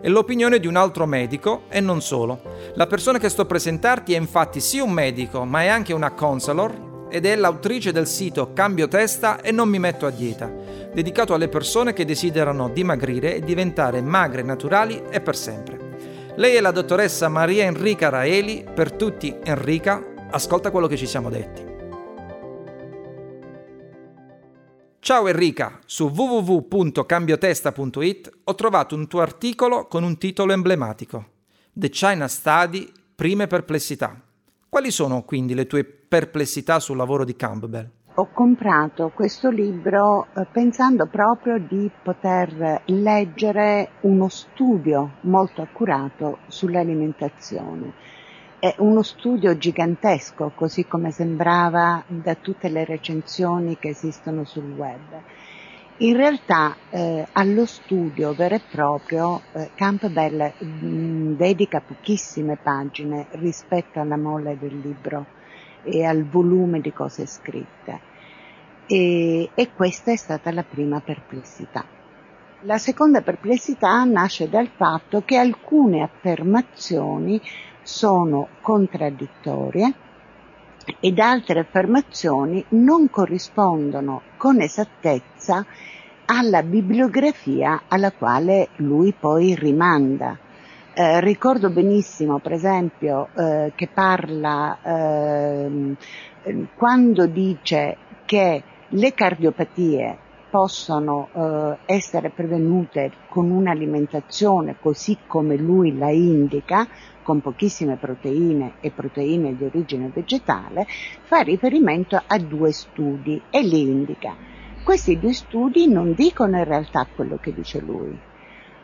È l'opinione di un altro medico e non solo. La persona che sto presentarti è infatti sì un medico, ma è anche una counselor ed è l'autrice del sito Cambio Testa e non mi metto a dieta, dedicato alle persone che desiderano dimagrire e diventare magre naturali e per sempre. Lei è la dottoressa Maria Enrica Raeli, per tutti Enrica, ascolta quello che ci siamo detti. Ciao Enrica, su www.cambiotesta.it ho trovato un tuo articolo con un titolo emblematico. The China Study, prime perplessità. Quali sono quindi le tue perplessità sul lavoro di Campbell? Ho comprato questo libro eh, pensando proprio di poter leggere uno studio molto accurato sull'alimentazione. È uno studio gigantesco, così come sembrava da tutte le recensioni che esistono sul web. In realtà eh, allo studio vero e proprio eh, Campbell mh, dedica pochissime pagine rispetto alla mole del libro e al volume di cose scritte. E, e questa è stata la prima perplessità. La seconda perplessità nasce dal fatto che alcune affermazioni sono contraddittorie ed altre affermazioni non corrispondono con esattezza alla bibliografia alla quale lui poi rimanda. Eh, ricordo benissimo, per esempio, eh, che parla eh, quando dice che le cardiopatie possono eh, essere prevenute con un'alimentazione così come lui la indica, con pochissime proteine e proteine di origine vegetale, fa riferimento a due studi e li indica. Questi due studi non dicono in realtà quello che dice lui.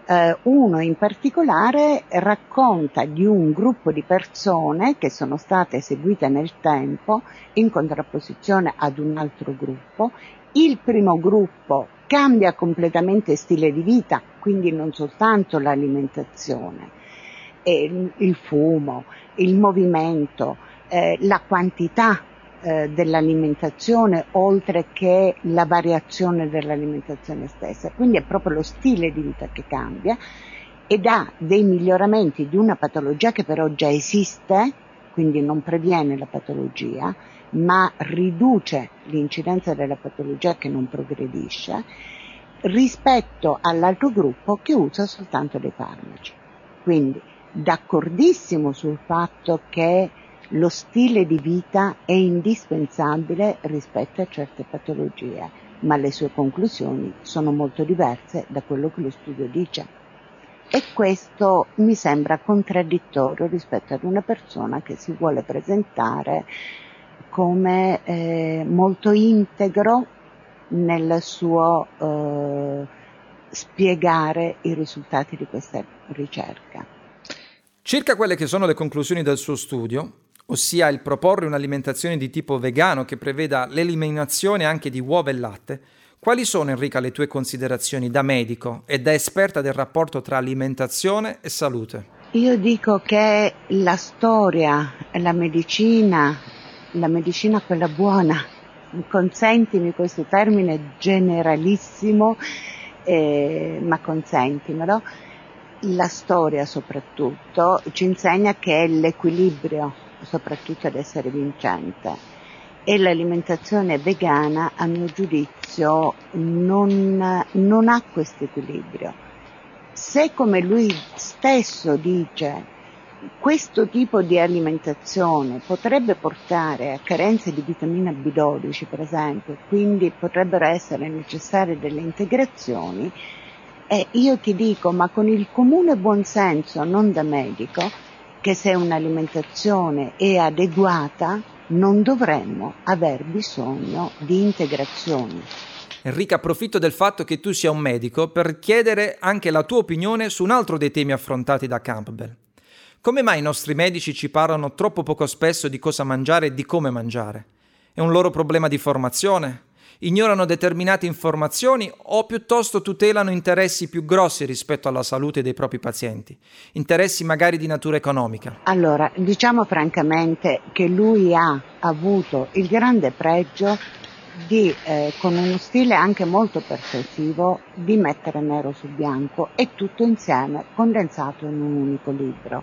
Uh, uno in particolare racconta di un gruppo di persone che sono state seguite nel tempo in contrapposizione ad un altro gruppo. Il primo gruppo cambia completamente stile di vita, quindi non soltanto l'alimentazione, il fumo, il movimento, eh, la quantità eh, dell'alimentazione oltre che la variazione dell'alimentazione stessa. Quindi è proprio lo stile di vita che cambia ed ha dei miglioramenti di una patologia che però già esiste, quindi non previene la patologia, ma riduce l'incidenza della patologia che non progredisce rispetto all'altro gruppo che usa soltanto dei farmaci. Quindi d'accordissimo sul fatto che lo stile di vita è indispensabile rispetto a certe patologie, ma le sue conclusioni sono molto diverse da quello che lo studio dice. E questo mi sembra contraddittorio rispetto ad una persona che si vuole presentare come eh, molto integro nel suo eh, spiegare i risultati di questa ricerca. Circa quelle che sono le conclusioni del suo studio, ossia il proporre un'alimentazione di tipo vegano che preveda l'eliminazione anche di uova e latte, quali sono Enrica le tue considerazioni da medico e da esperta del rapporto tra alimentazione e salute? Io dico che la storia la medicina, la medicina quella buona, consentimi questo termine generalissimo, eh, ma consentimelo, la storia soprattutto ci insegna che l'equilibrio soprattutto ad essere vincente e l'alimentazione vegana a mio giudizio non, non ha questo equilibrio. Se come lui stesso dice questo tipo di alimentazione potrebbe portare a carenze di vitamina B12 per esempio, quindi potrebbero essere necessarie delle integrazioni, e io ti dico, ma con il comune buonsenso, non da medico, che se un'alimentazione è adeguata non dovremmo aver bisogno di integrazioni. Enrica, approfitto del fatto che tu sia un medico per chiedere anche la tua opinione su un altro dei temi affrontati da Campbell. Come mai i nostri medici ci parlano troppo poco spesso di cosa mangiare e di come mangiare? È un loro problema di formazione? Ignorano determinate informazioni o piuttosto tutelano interessi più grossi rispetto alla salute dei propri pazienti, interessi magari di natura economica. Allora, diciamo francamente che lui ha avuto il grande pregio di, eh, con uno stile anche molto persuasivo, di mettere nero su bianco e tutto insieme condensato in un unico libro.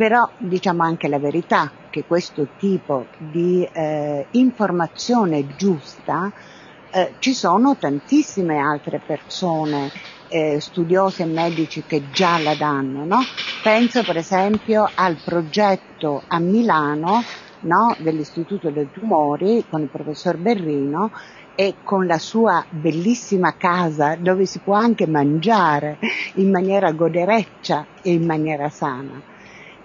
Però diciamo anche la verità che questo tipo di eh, informazione giusta eh, ci sono tantissime altre persone eh, studiosi e medici che già la danno, no? Penso per esempio al progetto a Milano no? dell'Istituto dei Tumori con il professor Berrino e con la sua bellissima casa dove si può anche mangiare in maniera godereccia e in maniera sana.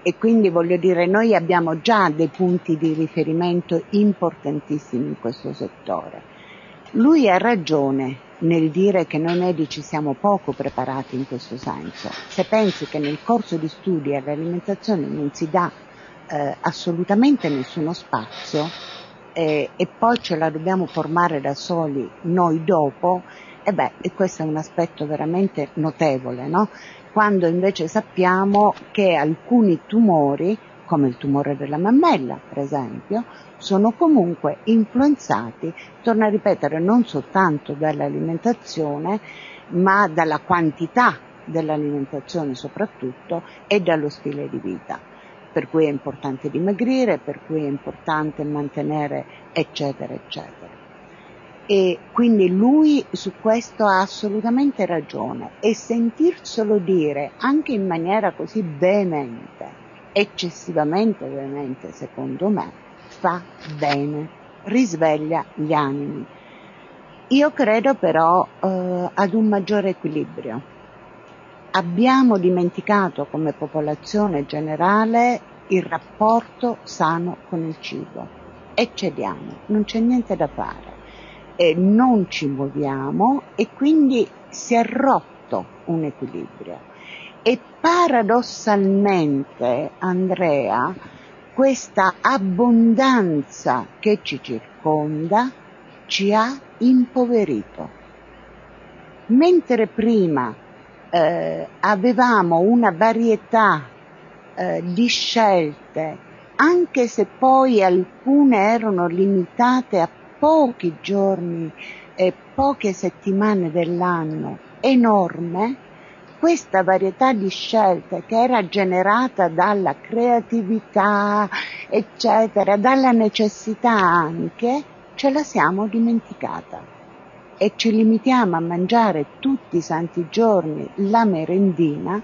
E quindi voglio dire, noi abbiamo già dei punti di riferimento importantissimi in questo settore. Lui ha ragione nel dire che noi medici siamo poco preparati in questo senso. Se pensi che nel corso di studi all'alimentazione non si dà eh, assolutamente nessuno spazio eh, e poi ce la dobbiamo formare da soli noi dopo, e beh, questo è un aspetto veramente notevole, no? Quando invece sappiamo che alcuni tumori come il tumore della mammella, per esempio, sono comunque influenzati, torno a ripetere, non soltanto dall'alimentazione, ma dalla quantità dell'alimentazione soprattutto e dallo stile di vita. Per cui è importante dimagrire, per cui è importante mantenere eccetera eccetera. E quindi lui su questo ha assolutamente ragione e sentirselo dire anche in maniera così veemente, eccessivamente veemente secondo me, fa bene, risveglia gli animi. Io credo però eh, ad un maggiore equilibrio. Abbiamo dimenticato come popolazione generale il rapporto sano con il cibo e cediamo, non c'è niente da fare eh, non ci muoviamo e quindi si è rotto un equilibrio. E paradossalmente, Andrea, questa abbondanza che ci circonda ci ha impoverito. Mentre prima eh, avevamo una varietà eh, di scelte, anche se poi alcune erano limitate a pochi giorni e poche settimane dell'anno enorme, questa varietà di scelte che era generata dalla creatività, eccetera, dalla necessità anche, ce la siamo dimenticata. E ci limitiamo a mangiare tutti i santi giorni la merendina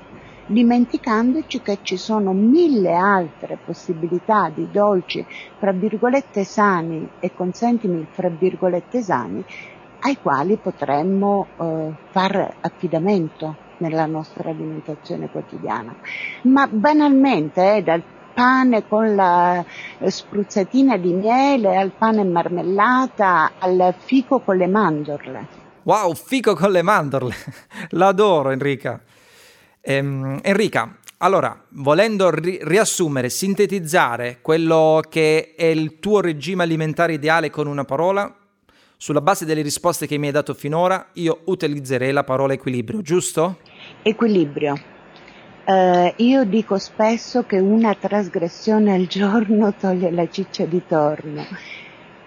dimenticandoci che ci sono mille altre possibilità di dolci, fra virgolette sani e consentimi fra virgolette sani, ai quali potremmo eh, fare affidamento nella nostra alimentazione quotidiana. Ma banalmente, eh, dal pane con la spruzzatina di miele al pane marmellata al fico con le mandorle. Wow, fico con le mandorle! L'adoro Enrica. Ehm, Enrica, allora, volendo ri- riassumere, sintetizzare quello che è il tuo regime alimentare ideale con una parola, sulla base delle risposte che mi hai dato finora, io utilizzerei la parola equilibrio, giusto? Equilibrio. Uh, io dico spesso che una trasgressione al giorno toglie la ciccia di torno,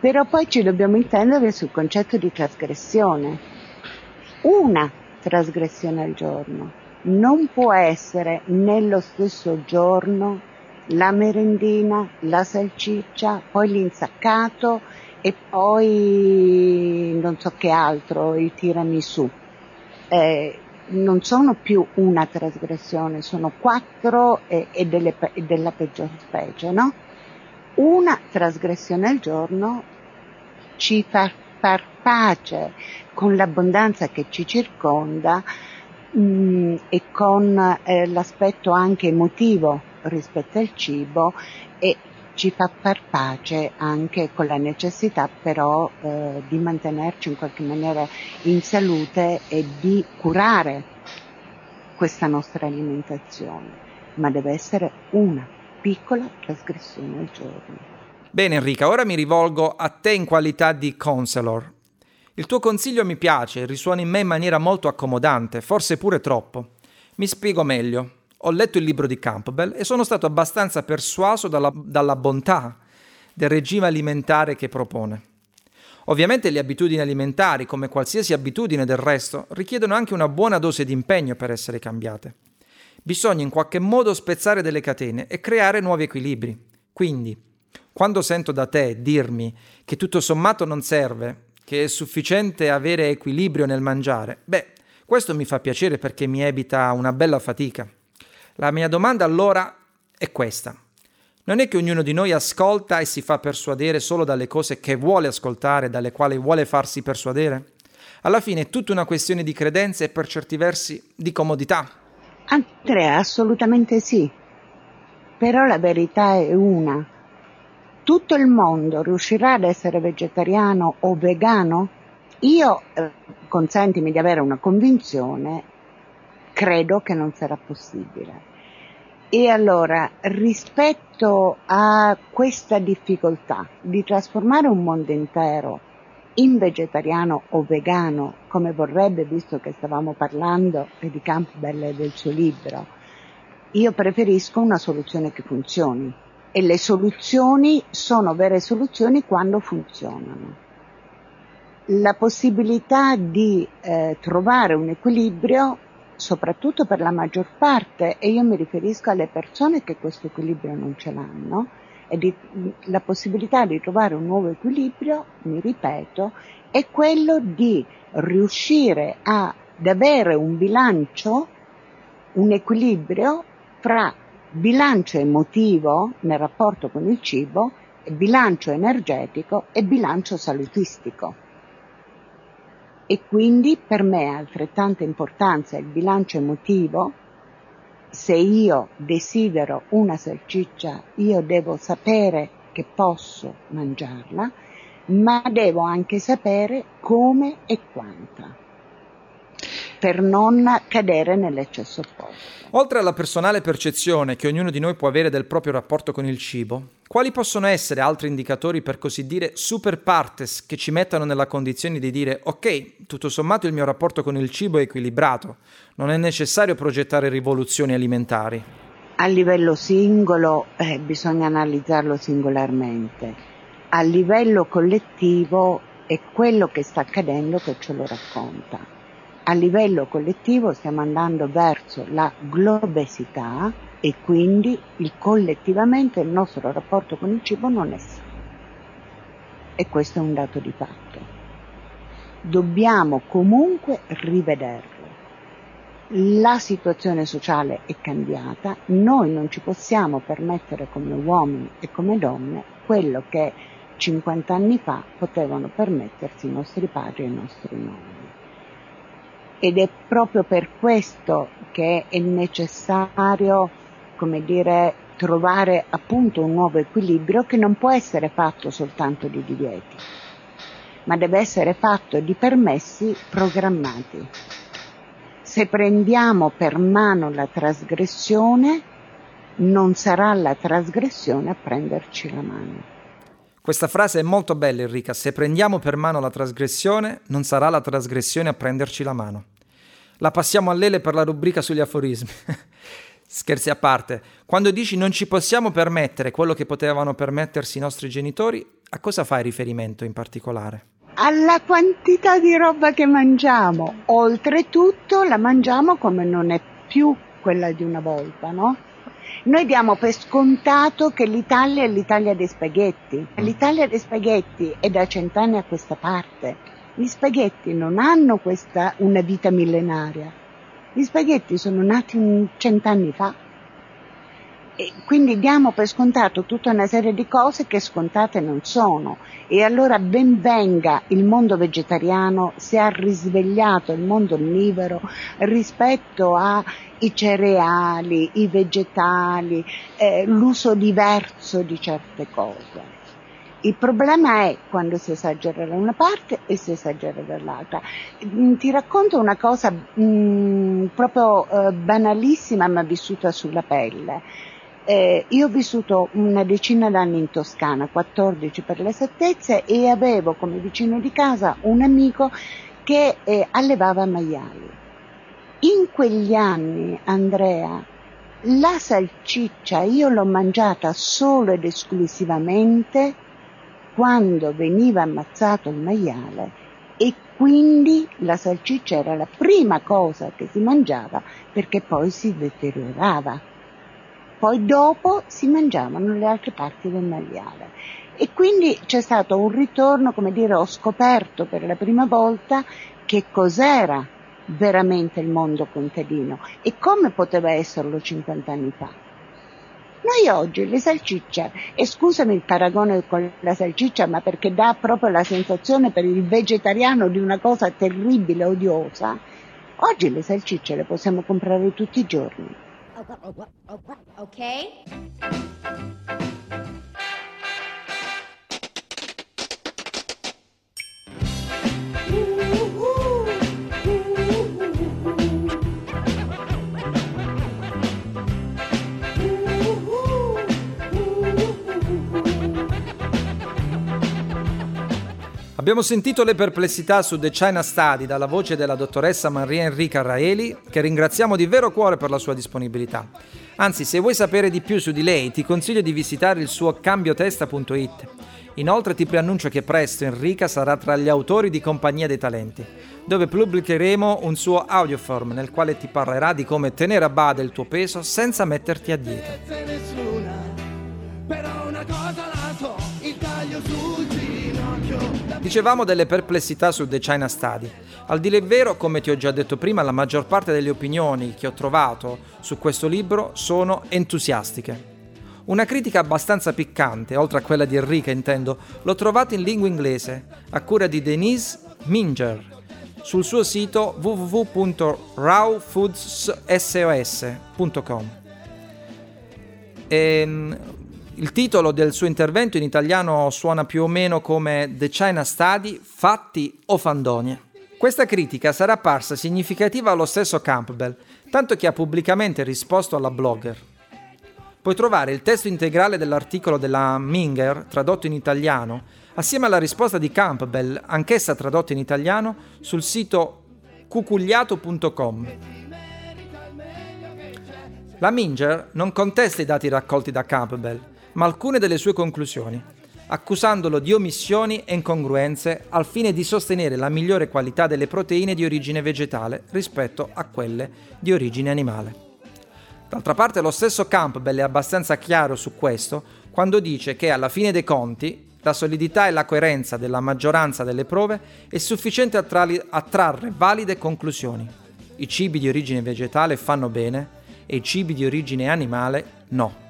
però poi ci dobbiamo intendere sul concetto di trasgressione. Una trasgressione al giorno non può essere nello stesso giorno la merendina, la salciccia, poi l'insaccato e poi non so che altro, il tiramisù. Eh, non sono più una trasgressione, sono quattro e, e, delle, e della peggior specie, no? Una trasgressione al giorno ci fa far pace con l'abbondanza che ci circonda, mh, mm, e con eh, l'aspetto anche emotivo rispetto al cibo e ci fa far pace anche con la necessità però eh, di mantenerci in qualche maniera in salute e di curare questa nostra alimentazione, ma deve essere una piccola trasgressione al giorno. Bene Enrica, ora mi rivolgo a te in qualità di counselor. Il tuo consiglio mi piace, risuona in me in maniera molto accomodante, forse pure troppo. Mi spiego meglio. Ho letto il libro di Campbell e sono stato abbastanza persuaso dalla, dalla bontà del regime alimentare che propone. Ovviamente le abitudini alimentari, come qualsiasi abitudine del resto, richiedono anche una buona dose di impegno per essere cambiate. Bisogna in qualche modo spezzare delle catene e creare nuovi equilibri. Quindi, quando sento da te dirmi che tutto sommato non serve che è sufficiente avere equilibrio nel mangiare, beh, questo mi fa piacere perché mi evita una bella fatica. La mia domanda allora è questa. Non è che ognuno di noi ascolta e si fa persuadere solo dalle cose che vuole ascoltare, dalle quali vuole farsi persuadere? Alla fine è tutta una questione di credenze e per certi versi di comodità. Andrea, assolutamente sì. Però la verità è una tutto il mondo riuscirà ad essere vegetariano o vegano? Io, eh, consentimi di avere una convinzione, credo che non sarà possibile. E allora, rispetto a questa difficoltà di trasformare un mondo intero in vegetariano o vegano, come vorrebbe, visto che stavamo parlando di Campbell e del suo libro, io preferisco una soluzione che funzioni e le soluzioni sono vere soluzioni quando funzionano. La possibilità di eh, trovare un equilibrio, soprattutto per la maggior parte, e io mi riferisco alle persone che questo equilibrio non ce l'hanno, e di, la possibilità di trovare un nuovo equilibrio, mi ripeto, è quello di riuscire ad avere un bilancio, un equilibrio fra bilancio emotivo nel rapporto con il cibo, bilancio energetico e bilancio salutistico. E quindi per me ha altrettanta importanza il bilancio emotivo. Se io desidero una salsiccia, io devo sapere che posso mangiarla, ma devo anche sapere come e quanta per non cadere nell'eccesso opposto. Oltre alla personale percezione che ognuno di noi può avere del proprio rapporto con il cibo, quali possono essere altri indicatori, per così dire, super partes che ci mettano nella condizione di dire ok, tutto sommato il mio rapporto con il cibo è equilibrato, non è necessario progettare rivoluzioni alimentari? A livello singolo eh, bisogna analizzarlo singolarmente, a livello collettivo è quello che sta accadendo che ce lo racconta a livello collettivo stiamo andando verso la globesità e quindi il, collettivamente il nostro rapporto con il cibo non è sano. E questo è un dato di fatto. Dobbiamo comunque rivederlo. La situazione sociale è cambiata, noi non ci possiamo permettere come uomini e come donne quello che 50 anni fa potevano permettersi i nostri padri e i nostri nonni ed è proprio per questo che è necessario, come dire, trovare appunto un nuovo equilibrio che non può essere fatto soltanto di divieti, ma deve essere fatto di permessi programmati. Se prendiamo per mano la trasgressione, non sarà la trasgressione a prenderci la mano. Questa frase è molto bella Enrica, se prendiamo per mano la trasgressione, non sarà la trasgressione a prenderci la mano. La passiamo a Lele per la rubrica sugli aforismi. Scherzi a parte, quando dici non ci possiamo permettere quello che potevano permettersi i nostri genitori, a cosa fai riferimento in particolare? Alla quantità di roba che mangiamo. Oltretutto la mangiamo come non è più quella di una volta, no? Noi diamo per scontato che l'Italia è l'Italia dei spaghetti. L'Italia dei spaghetti è da cent'anni a questa parte gli spaghetti non hanno questa, una vita millenaria. Gli spaghetti sono nati cent'anni fa. E quindi diamo per scontato tutta una serie di cose che scontate non sono. E allora ben venga il mondo vegetariano se ha risvegliato il mondo onnivoro rispetto ai cereali, i vegetali, eh, l'uso diverso di certe cose. Il problema è quando si esagera da una parte e si esagera dall'altra. Mm, ti racconto una cosa mh, mm, proprio eh, banalissima ma vissuta sulla pelle. Eh, io ho vissuto una decina d'anni in Toscana, 14 per l'esattezza, e avevo come vicino di casa un amico che eh, allevava maiali. In quegli anni, Andrea, la salciccia io l'ho mangiata solo ed esclusivamente quando veniva ammazzato il maiale e quindi la salsiccia era la prima cosa che si mangiava perché poi si deteriorava. Poi dopo si mangiavano le altre parti del maiale. E quindi c'è stato un ritorno, come dire, ho scoperto per la prima volta che cos'era veramente il mondo contadino e come poteva esserlo 50 anni fa. Noi oggi le salsicce, e scusami il paragone con la salsiccia, ma perché dà proprio la sensazione per il vegetariano di una cosa terribile, odiosa, oggi le salsicce le possiamo comprare tutti i giorni. Ok? Abbiamo sentito le perplessità su The China Study dalla voce della dottoressa Maria Enrica Raeli, che ringraziamo di vero cuore per la sua disponibilità. Anzi, se vuoi sapere di più su di lei, ti consiglio di visitare il suo cambiotesta.it. Inoltre ti preannuncio che presto Enrica sarà tra gli autori di Compagnia dei Talenti, dove pubblicheremo un suo audioform nel quale ti parlerà di come tenere a bada il tuo peso senza metterti a dieta. Dicevamo delle perplessità su The China Study. Al dire il vero, come ti ho già detto prima, la maggior parte delle opinioni che ho trovato su questo libro sono entusiastiche. Una critica abbastanza piccante, oltre a quella di Enrica intendo, l'ho trovata in lingua inglese, a cura di Denise Minger, sul suo sito www.rawfoodsos.com. Il titolo del suo intervento in italiano suona più o meno come The China Study, fatti o fandonie. Questa critica sarà apparsa significativa allo stesso Campbell, tanto che ha pubblicamente risposto alla blogger. Puoi trovare il testo integrale dell'articolo della Minger, tradotto in italiano, assieme alla risposta di Campbell, anch'essa tradotta in italiano, sul sito cucugliato.com. La Minger non contesta i dati raccolti da Campbell, ma alcune delle sue conclusioni, accusandolo di omissioni e incongruenze al fine di sostenere la migliore qualità delle proteine di origine vegetale rispetto a quelle di origine animale. D'altra parte lo stesso Campbell è abbastanza chiaro su questo quando dice che alla fine dei conti la solidità e la coerenza della maggioranza delle prove è sufficiente a, trali- a trarre valide conclusioni. I cibi di origine vegetale fanno bene e i cibi di origine animale no.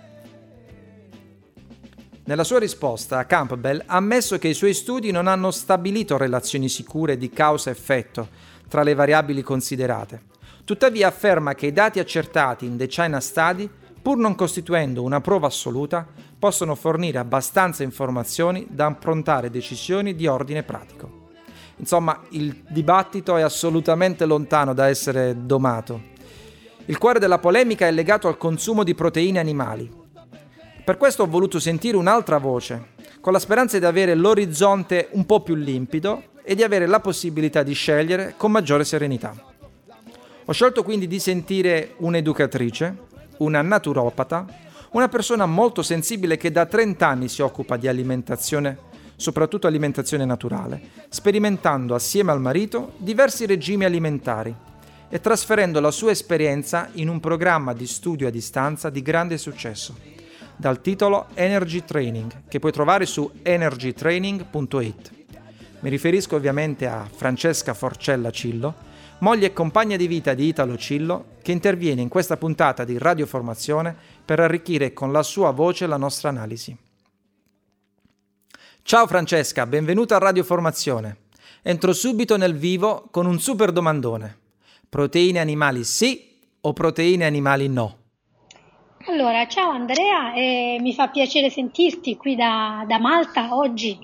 Nella sua risposta, Campbell ha ammesso che i suoi studi non hanno stabilito relazioni sicure di causa-effetto tra le variabili considerate. Tuttavia afferma che i dati accertati in The China Study, pur non costituendo una prova assoluta, possono fornire abbastanza informazioni da approntare decisioni di ordine pratico. Insomma, il dibattito è assolutamente lontano da essere domato. Il cuore della polemica è legato al consumo di proteine animali, per questo ho voluto sentire un'altra voce, con la speranza di avere l'orizzonte un po' più limpido e di avere la possibilità di scegliere con maggiore serenità. Ho scelto quindi di sentire un'educatrice, una naturopata, una persona molto sensibile che da 30 anni si occupa di alimentazione, soprattutto alimentazione naturale, sperimentando assieme al marito diversi regimi alimentari e trasferendo la sua esperienza in un programma di studio a distanza di grande successo dal titolo Energy Training, che puoi trovare su energytraining.it. Mi riferisco ovviamente a Francesca Forcella Cillo, moglie e compagna di vita di Italo Cillo, che interviene in questa puntata di Radioformazione per arricchire con la sua voce la nostra analisi. Ciao Francesca, benvenuta a Radioformazione. Entro subito nel vivo con un super domandone. Proteine animali sì o proteine animali no? Allora, ciao Andrea, eh, mi fa piacere sentirti qui da, da Malta oggi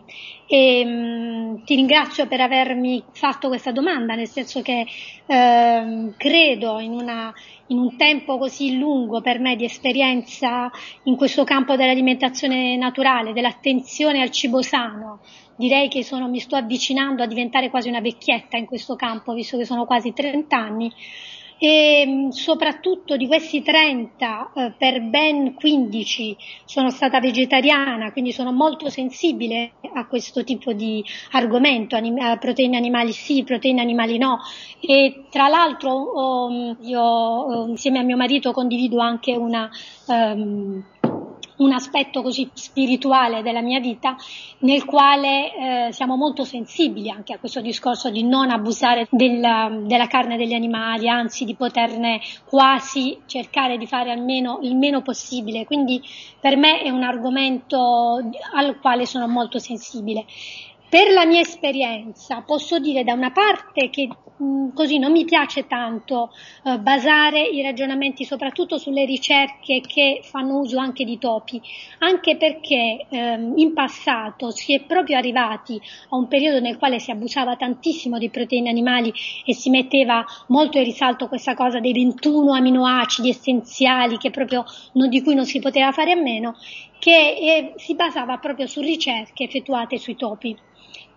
e mh, mm, ti ringrazio per avermi fatto questa domanda, nel senso che eh, credo in, una, in un tempo così lungo per me di esperienza in questo campo dell'alimentazione naturale, dell'attenzione al cibo sano, direi che sono, mi sto avvicinando a diventare quasi una vecchietta in questo campo, visto che sono quasi 30 anni e mm, soprattutto di questi 30 eh, per ben 15 sono stata vegetariana, quindi sono molto sensibile a questo tipo di argomento, anim- proteine animali sì, proteine animali no. E tra l'altro oh, io insieme a mio marito condivido anche una um, un aspetto così spirituale della mia vita nel quale eh, siamo molto sensibili anche a questo discorso di non abusare della, della carne degli animali, anzi di poterne quasi cercare di fare almeno il meno possibile. Quindi per me è un argomento al quale sono molto sensibile. Per la mia esperienza posso dire da una parte che mh, mm, così non mi piace tanto eh, basare i ragionamenti soprattutto sulle ricerche che fanno uso anche di topi, anche perché ehm, in passato si è proprio arrivati a un periodo nel quale si abusava tantissimo di proteine animali e si metteva molto in risalto questa cosa dei 21 aminoacidi essenziali proprio non, di cui non si poteva fare a meno che eh, si basava proprio su ricerche effettuate sui topi.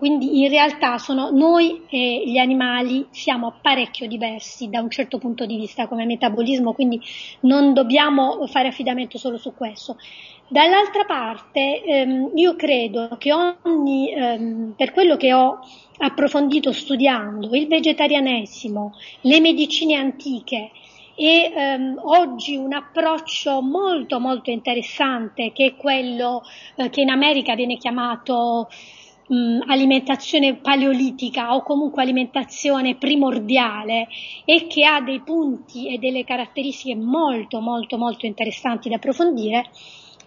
Quindi in realtà sono noi e gli animali siamo parecchio diversi da un certo punto di vista come metabolismo, quindi non dobbiamo fare affidamento solo su questo. Dall'altra parte ehm, io credo che ogni, ehm, per quello che ho approfondito studiando il vegetarianesimo, le medicine antiche e ehm, oggi un approccio molto molto interessante che è quello eh, che in America viene chiamato mh, alimentazione paleolitica o comunque alimentazione primordiale e che ha dei punti e delle caratteristiche molto molto molto interessanti da approfondire,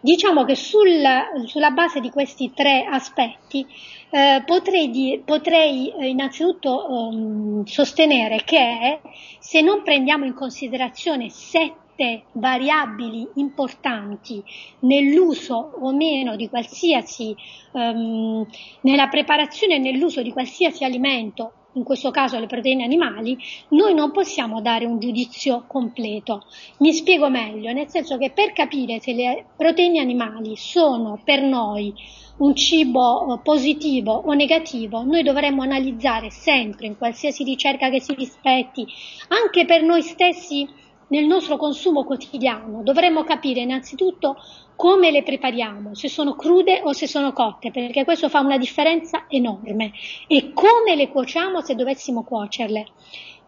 diciamo che sul, sulla base di questi tre aspetti eh, potrei, di, potrei eh, innanzitutto um, sostenere che se non prendiamo in considerazione sette variabili importanti nell'uso o meno di qualsiasi, um, nella preparazione e nell'uso di qualsiasi alimento in questo caso le proteine animali, noi non possiamo dare un giudizio completo. Mi spiego meglio, nel senso che per capire se le proteine animali sono per noi un cibo eh, positivo o negativo, noi dovremmo analizzare sempre in qualsiasi ricerca che si rispetti, anche per noi stessi nel nostro consumo quotidiano, dovremmo capire innanzitutto come le prepariamo, se sono crude o se sono cotte, perché questo fa una differenza enorme, e come le cuociamo se dovessimo cuocerle,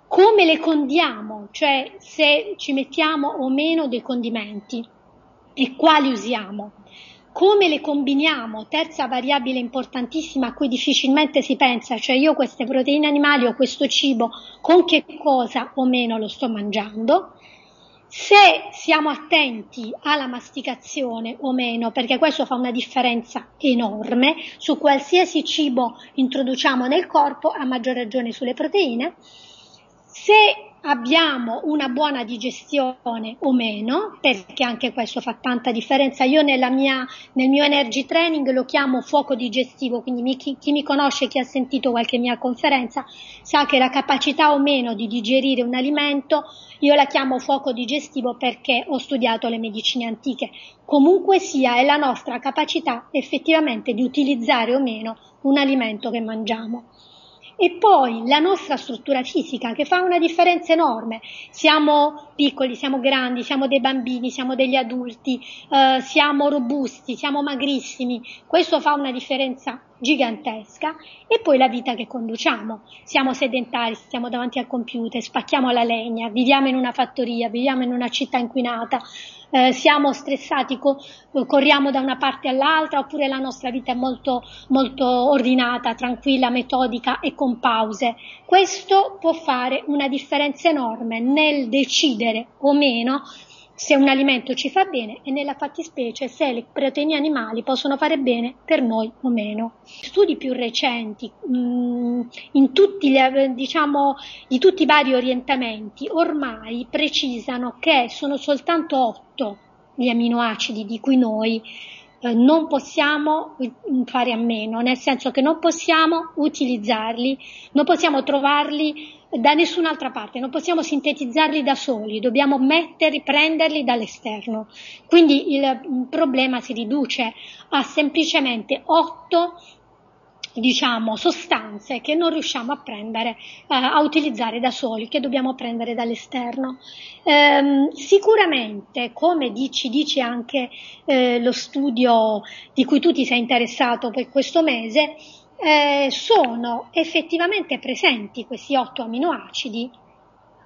come le condiamo, cioè se ci mettiamo o meno dei condimenti. E quali usiamo? Come le combiniamo, terza variabile importantissima a cui difficilmente si pensa, cioè io queste proteine animali o questo cibo con che cosa o meno lo sto mangiando, se siamo attenti alla masticazione o meno, perché questo fa una differenza enorme. Su qualsiasi cibo introduciamo nel corpo, a maggior ragione sulle proteine, se abbiamo una buona digestione o meno, perché anche questo fa tanta differenza. Io mia, nel mio energy training lo chiamo fuoco digestivo, quindi mi, chi, chi mi conosce, chi ha sentito qualche mia conferenza, sa che la capacità o meno di digerire un alimento, io la chiamo fuoco digestivo perché ho studiato le medicine antiche. Comunque sia, è la nostra capacità effettivamente di utilizzare o meno un alimento che mangiamo e poi la nostra struttura fisica che fa una differenza enorme. Siamo piccoli, siamo grandi, siamo dei bambini, siamo degli adulti, eh, siamo robusti, siamo magrissimi, questo fa una differenza gigantesca e poi la vita che conduciamo. Siamo sedentari, stiamo davanti al computer, spacchiamo la legna, viviamo in una fattoria, viviamo in una città inquinata, eh, siamo stressati, co- corriamo da una parte all'altra oppure la nostra vita è molto, molto ordinata, tranquilla, metodica e con pause. Questo può fare una differenza enorme nel decidere o meno se un alimento ci fa bene e nella fattispecie se le proteine animali possono fare bene per noi o meno. Studi più recenti mh, mm, tutti gli, diciamo, di tutti i vari orientamenti ormai precisano che sono soltanto otto gli aminoacidi di cui noi eh, non possiamo fare a meno, nel senso che non possiamo utilizzarli, non possiamo trovarli da nessun'altra parte, non possiamo sintetizzarli da soli, dobbiamo metterli, prenderli dall'esterno. Quindi il problema si riduce a semplicemente otto diciamo, sostanze che non riusciamo a prendere, eh, a utilizzare da soli, che dobbiamo prendere dall'esterno. Ehm, sicuramente, come ci dice anche eh, lo studio di cui tu ti sei interessato per questo mese, eh, sono effettivamente presenti questi otto aminoacidi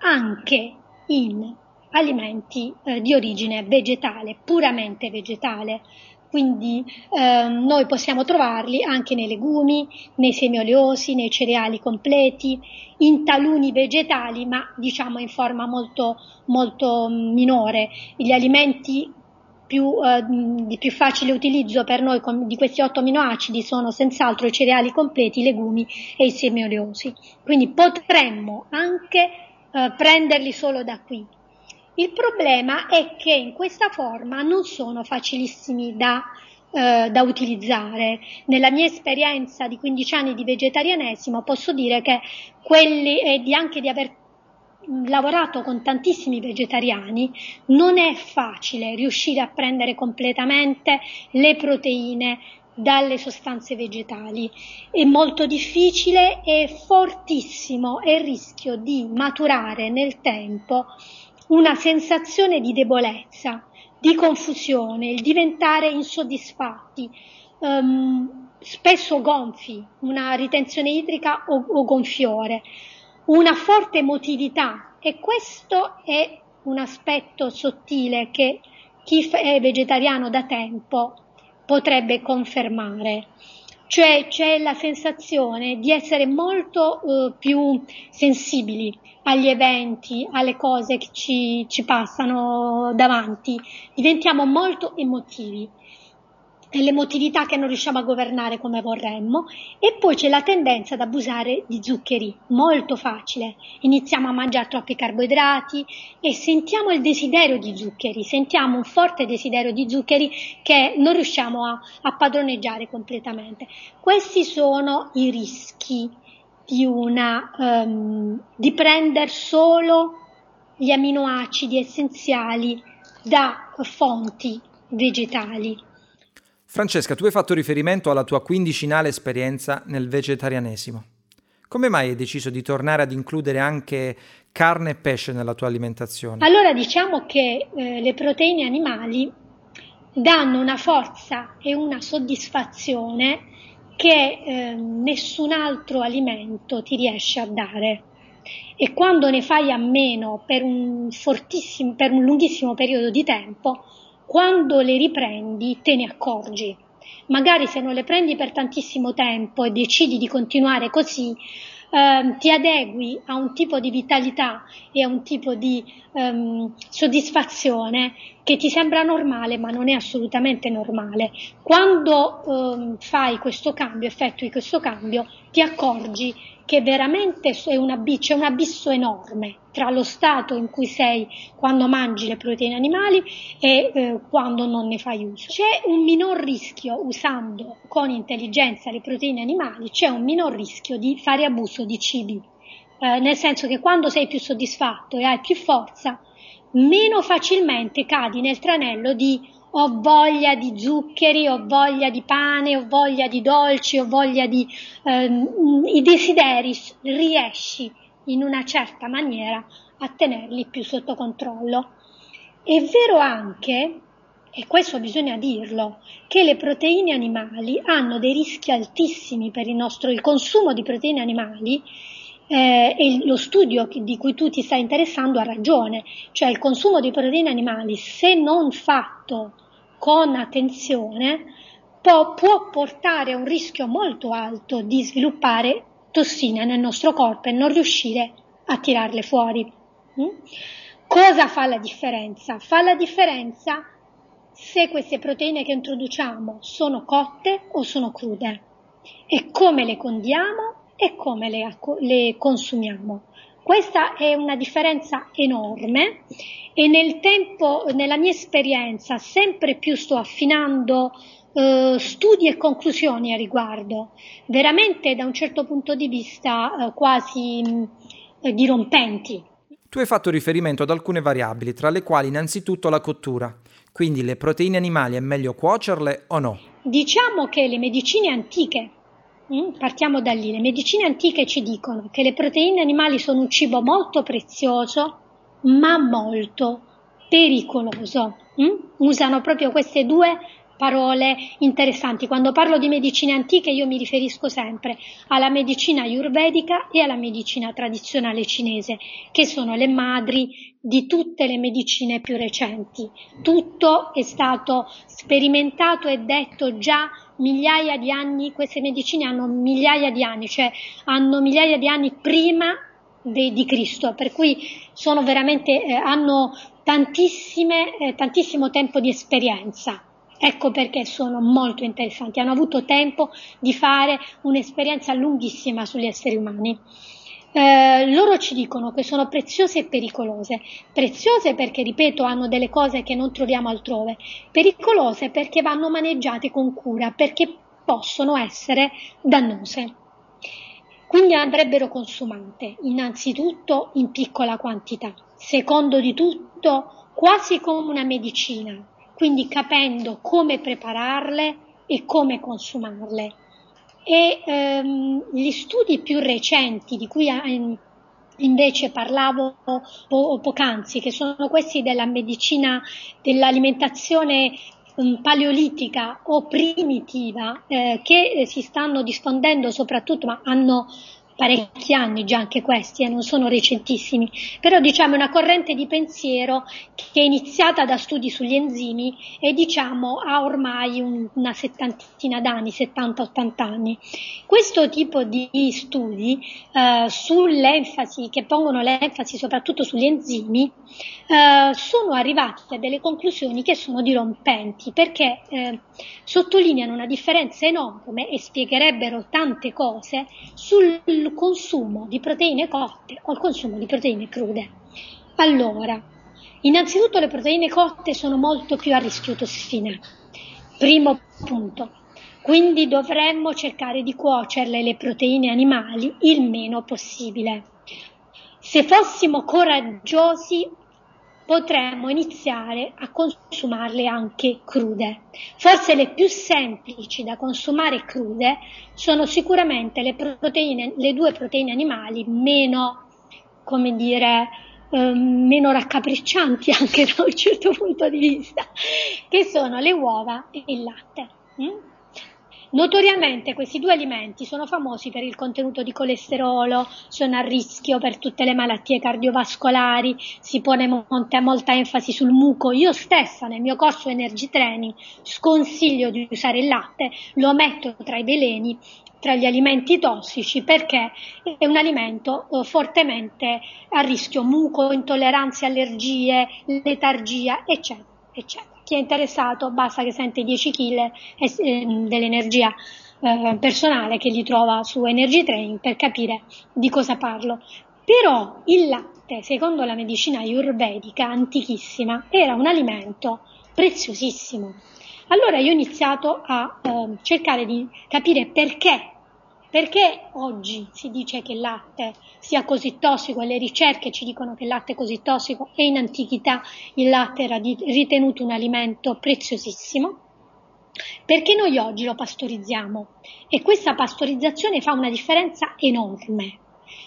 anche in alimenti eh, di origine vegetale, puramente vegetale. Quindi eh, noi possiamo trovarli anche nei legumi, nei semi oleosi, nei cereali completi, in taluni vegetali, ma diciamo in forma molto, molto minore. Gli alimenti più, eh, di più facile utilizzo per noi di questi otto aminoacidi sono senz'altro i cereali completi, i legumi e i semi oleosi. Quindi potremmo anche eh, prenderli solo da qui. Il problema è che in questa forma non sono facilissimi da, eh, da utilizzare. Nella mia esperienza di 15 anni di vegetarianesimo posso dire che quelli e di anche di aver lavorato con tantissimi vegetariani, non è facile riuscire a prendere completamente le proteine dalle sostanze vegetali. È molto difficile e fortissimo è il rischio di maturare nel tempo una sensazione di debolezza, di confusione, il diventare insoddisfatti, um, spesso gonfi, una ritenzione idrica o, o gonfiore, una forte emotività e questo è un aspetto sottile che chi è vegetariano da tempo potrebbe confermare. Cioè c'è la sensazione di essere molto eh, più sensibili agli eventi, alle cose che ci, ci passano davanti, diventiamo molto emotivi l'emotività che non riusciamo a governare come vorremmo e poi c'è la tendenza ad abusare di zuccheri, molto facile. Iniziamo a mangiare troppi carboidrati e sentiamo il desiderio di zuccheri, sentiamo un forte desiderio di zuccheri che non riusciamo a, a padroneggiare completamente. Questi sono i rischi di, una, um, di prendere solo gli aminoacidi essenziali da fonti vegetali. Francesca, tu hai fatto riferimento alla tua quindicinale esperienza nel vegetarianesimo. Come mai hai deciso di tornare ad includere anche carne e pesce nella tua alimentazione? Allora diciamo che eh, le proteine animali danno una forza e una soddisfazione che eh, nessun altro alimento ti riesce a dare. E quando ne fai a meno per un, per un lunghissimo periodo di tempo, quando le riprendi te ne accorgi. Magari se non le prendi per tantissimo tempo e decidi di continuare così, ehm, ti adegui a un tipo di vitalità e a un tipo di ehm, soddisfazione che ti sembra normale ma non è assolutamente normale. Quando ehm, fai questo cambio, effettui questo cambio, ti accorgi che veramente è un c'è un abisso enorme tra lo stato in cui sei quando mangi le proteine animali e eh, quando non ne fai uso. C'è un minor rischio usando con intelligenza le proteine animali, c'è un minor rischio di fare abuso di cibi, eh, nel senso che quando sei più soddisfatto e hai più forza, meno facilmente cadi nel tranello di ho voglia di zuccheri, ho voglia di pane, ho voglia di dolci, ho voglia di ehm, i desideri, riesci in una certa maniera a tenerli più sotto controllo. È vero anche, e questo bisogna dirlo, che le proteine animali hanno dei rischi altissimi per il nostro il consumo di proteine animali eh, e lo studio di cui tu ti stai interessando ha ragione, cioè il consumo di proteine animali se non fatto con attenzione può, può portare a un rischio molto alto di sviluppare tossine nel nostro corpo e non riuscire a tirarle fuori. Mm? Cosa fa la differenza? Fa la differenza se queste proteine che introduciamo sono cotte o sono crude e come le condiamo e come le, le consumiamo. Questa è una differenza enorme e nel tempo, nella mia esperienza, sempre più sto affinando eh, studi e conclusioni a riguardo, veramente da un certo punto di vista eh, quasi mh, eh, dirompenti. Tu hai fatto riferimento ad alcune variabili, tra le quali innanzitutto la cottura. Quindi le proteine animali è meglio cuocerle o no? Diciamo che le medicine antiche, partiamo da lì, le medicine antiche ci dicono che le proteine animali sono un cibo molto prezioso, ma molto pericoloso. Mh? Usano proprio queste due parole interessanti. Quando parlo di medicine antiche io mi riferisco sempre alla medicina ayurvedica e alla medicina tradizionale cinese, che sono le madri di tutte le medicine più recenti. Tutto è stato sperimentato e detto già migliaia di anni, queste medicine hanno migliaia di anni, cioè hanno migliaia di anni prima de, di Cristo, per cui sono veramente, eh, hanno tantissime, eh, tantissimo tempo di esperienza. Ecco perché sono molto interessanti, hanno avuto tempo di fare un'esperienza lunghissima sugli esseri umani. Eh, loro ci dicono che sono preziose e pericolose. Preziose perché, ripeto, hanno delle cose che non troviamo altrove. Pericolose perché vanno maneggiate con cura, perché possono essere dannose. Quindi andrebbero consumate innanzitutto in piccola quantità, secondo di tutto quasi come una medicina, quindi capendo come prepararle e come consumarle. E ehm, gli studi più recenti di cui invece parlavo po- poc'anzi, che sono questi della medicina dell'alimentazione paleolitica o primitiva, eh, che si stanno diffondendo soprattutto, ma hanno parecchi anni già anche questi, eh, non sono recentissimi, però diciamo è una corrente di pensiero che è iniziata da studi sugli enzimi e diciamo ha ormai un, una settantina d'anni, 70-80 anni. Questo tipo di studi eh, sull'enfasi, che pongono l'enfasi soprattutto sugli enzimi, eh, sono arrivati a delle conclusioni che sono dirompenti perché eh, sottolineano una differenza enorme e spiegherebbero tante cose sul consumo di proteine cotte o il consumo di proteine crude. Allora, innanzitutto le proteine cotte sono molto più a rischio tossine. Primo punto. Quindi dovremmo cercare di cuocerle le proteine animali il meno possibile. Se fossimo coraggiosi potremmo iniziare a consumarle anche crude. Forse le più semplici da consumare crude sono sicuramente le, proteine, le due proteine animali meno, come dire, eh, meno raccapriccianti anche da un certo punto di vista, che sono le uova e il latte. Mm? Notoriamente questi due alimenti sono famosi per il contenuto di colesterolo, sono a rischio per tutte le malattie cardiovascolari, si pone molta, molta enfasi sul muco. Io stessa nel mio corso Energy Training sconsiglio di usare il latte, lo metto tra i veleni tra gli alimenti tossici perché è un alimento eh, fortemente a rischio muco, intolleranze, allergie, letargia, eccetera, eccetera chi è interessato basta che sente 10 kg ehm, dell'energia eh, personale che gli trova su Energy Training per capire di cosa parlo. Però il latte, secondo la medicina ayurvedica antichissima, era un alimento preziosissimo. Allora io ho iniziato a eh, cercare di capire perché perché oggi si dice che il latte sia così tossico e le ricerche ci dicono che il latte è così tossico e in antichità il latte era ritenuto un alimento preziosissimo? Perché noi oggi lo pastorizziamo e questa pastorizzazione fa una differenza enorme.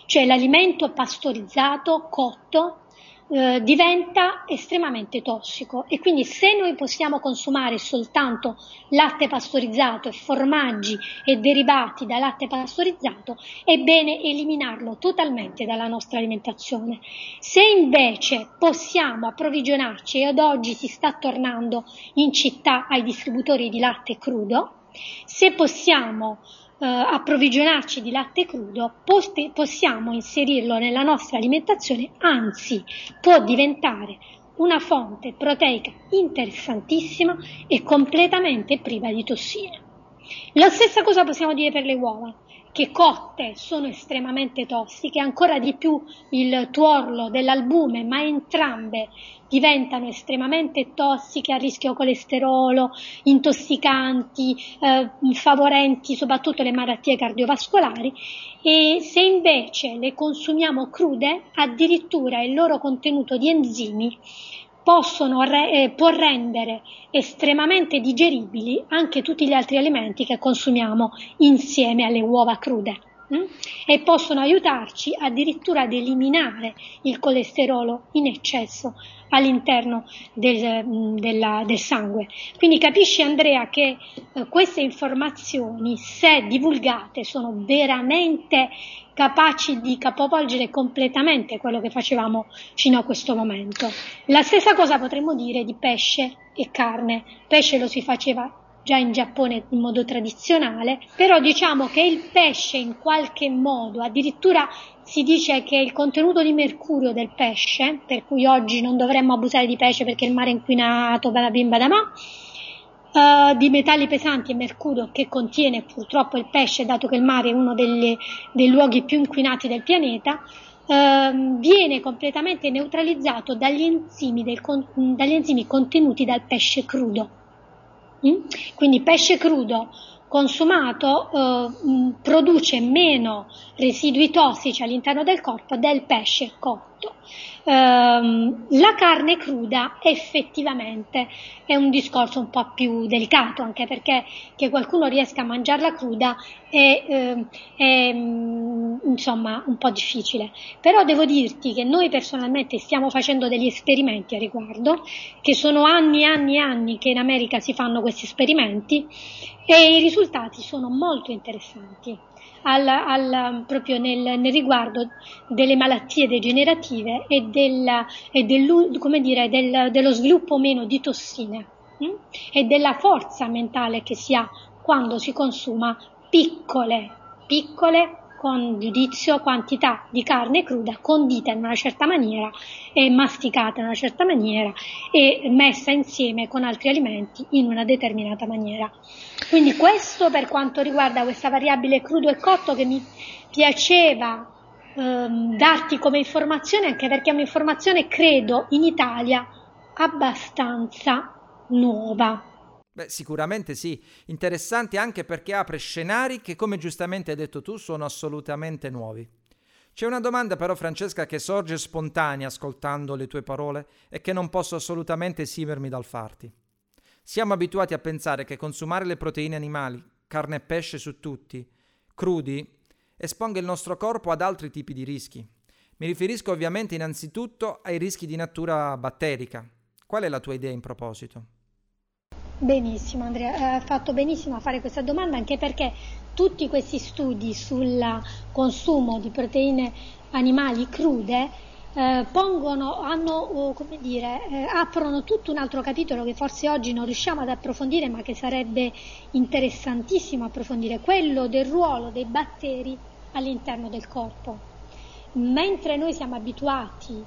Cioè l'alimento pastorizzato, cotto, eh, diventa estremamente tossico e quindi se noi possiamo consumare soltanto latte pastorizzato e formaggi e derivati da latte pastorizzato è bene eliminarlo totalmente dalla nostra alimentazione. Se invece possiamo approvvigionarci e ad oggi si sta tornando in città ai distributori di latte crudo, se possiamo eh, approvvigionarci di latte crudo, post- possiamo inserirlo nella nostra alimentazione, anzi può diventare una fonte proteica interessantissima e completamente priva di tossine. La stessa cosa possiamo dire per le uova che cotte sono estremamente tossiche, ancora di più il tuorlo dell'albume, ma entrambe diventano estremamente tossiche, a rischio colesterolo, intossicanti, eh, favorenti soprattutto le malattie cardiovascolari e se invece le consumiamo crude, addirittura il loro contenuto di enzimi possono, eh, può rendere estremamente digeribili anche tutti gli altri alimenti che consumiamo insieme alle uova crude? E possono aiutarci addirittura ad eliminare il colesterolo in eccesso all'interno del, mm, della, del sangue. Quindi capisci Andrea che eh, queste informazioni, se divulgate, sono veramente capaci di capovolgere completamente quello che facevamo fino a questo momento. La stessa cosa potremmo dire di pesce e carne. Pesce lo si faceva già in Giappone in modo tradizionale, però diciamo che il pesce in qualche modo, addirittura si dice che il contenuto di mercurio del pesce, per cui oggi non dovremmo abusare di pesce perché il mare è inquinato, bada bim badamà, uh, di metalli pesanti e mercurio che contiene purtroppo il pesce, dato che il mare è uno delle, dei luoghi più inquinati del pianeta, uh, viene completamente neutralizzato dagli enzimi, del, dagli enzimi contenuti dal pesce crudo. Mm? Quindi pesce crudo consumato eh, produce meno residui tossici all'interno del corpo del pesce cotto. Ehm, la carne cruda effettivamente è un discorso un po' più delicato, anche perché che qualcuno riesca a mangiarla cruda è, eh, è mm, insomma un po' difficile. Però devo dirti che noi personalmente stiamo facendo degli esperimenti a riguardo, che sono anni e anni e anni che in America si fanno questi esperimenti e i risultati sono molto interessanti al, al, proprio nel, nel, riguardo delle malattie degenerative e, della, e del, dire, del, dello sviluppo meno di tossine hm? e della forza mentale che si ha quando si consuma piccole, piccole con giudizio quantità di carne cruda condita in una certa maniera e masticata in una certa maniera e messa insieme con altri alimenti in una determinata maniera. Quindi questo per quanto riguarda questa variabile crudo e cotto che mi piaceva ehm, darti come informazione anche perché è un'informazione credo in Italia abbastanza nuova. Beh, sicuramente sì, interessanti anche perché apre scenari che, come giustamente hai detto tu, sono assolutamente nuovi. C'è una domanda però, Francesca, che sorge spontanea ascoltando le tue parole e che non posso assolutamente esimermi dal farti. Siamo abituati a pensare che consumare le proteine animali, carne e pesce su tutti, crudi, esponga il nostro corpo ad altri tipi di rischi. Mi riferisco ovviamente innanzitutto ai rischi di natura batterica. Qual è la tua idea in proposito? Benissimo Andrea, hai fatto benissimo a fare questa domanda anche perché tutti questi studi sul consumo di proteine animali crude eh, pongono, hanno, come dire, eh, aprono tutto un altro capitolo che forse oggi non riusciamo ad approfondire ma che sarebbe interessantissimo approfondire, quello del ruolo dei batteri all'interno del corpo. Mentre noi siamo abituati,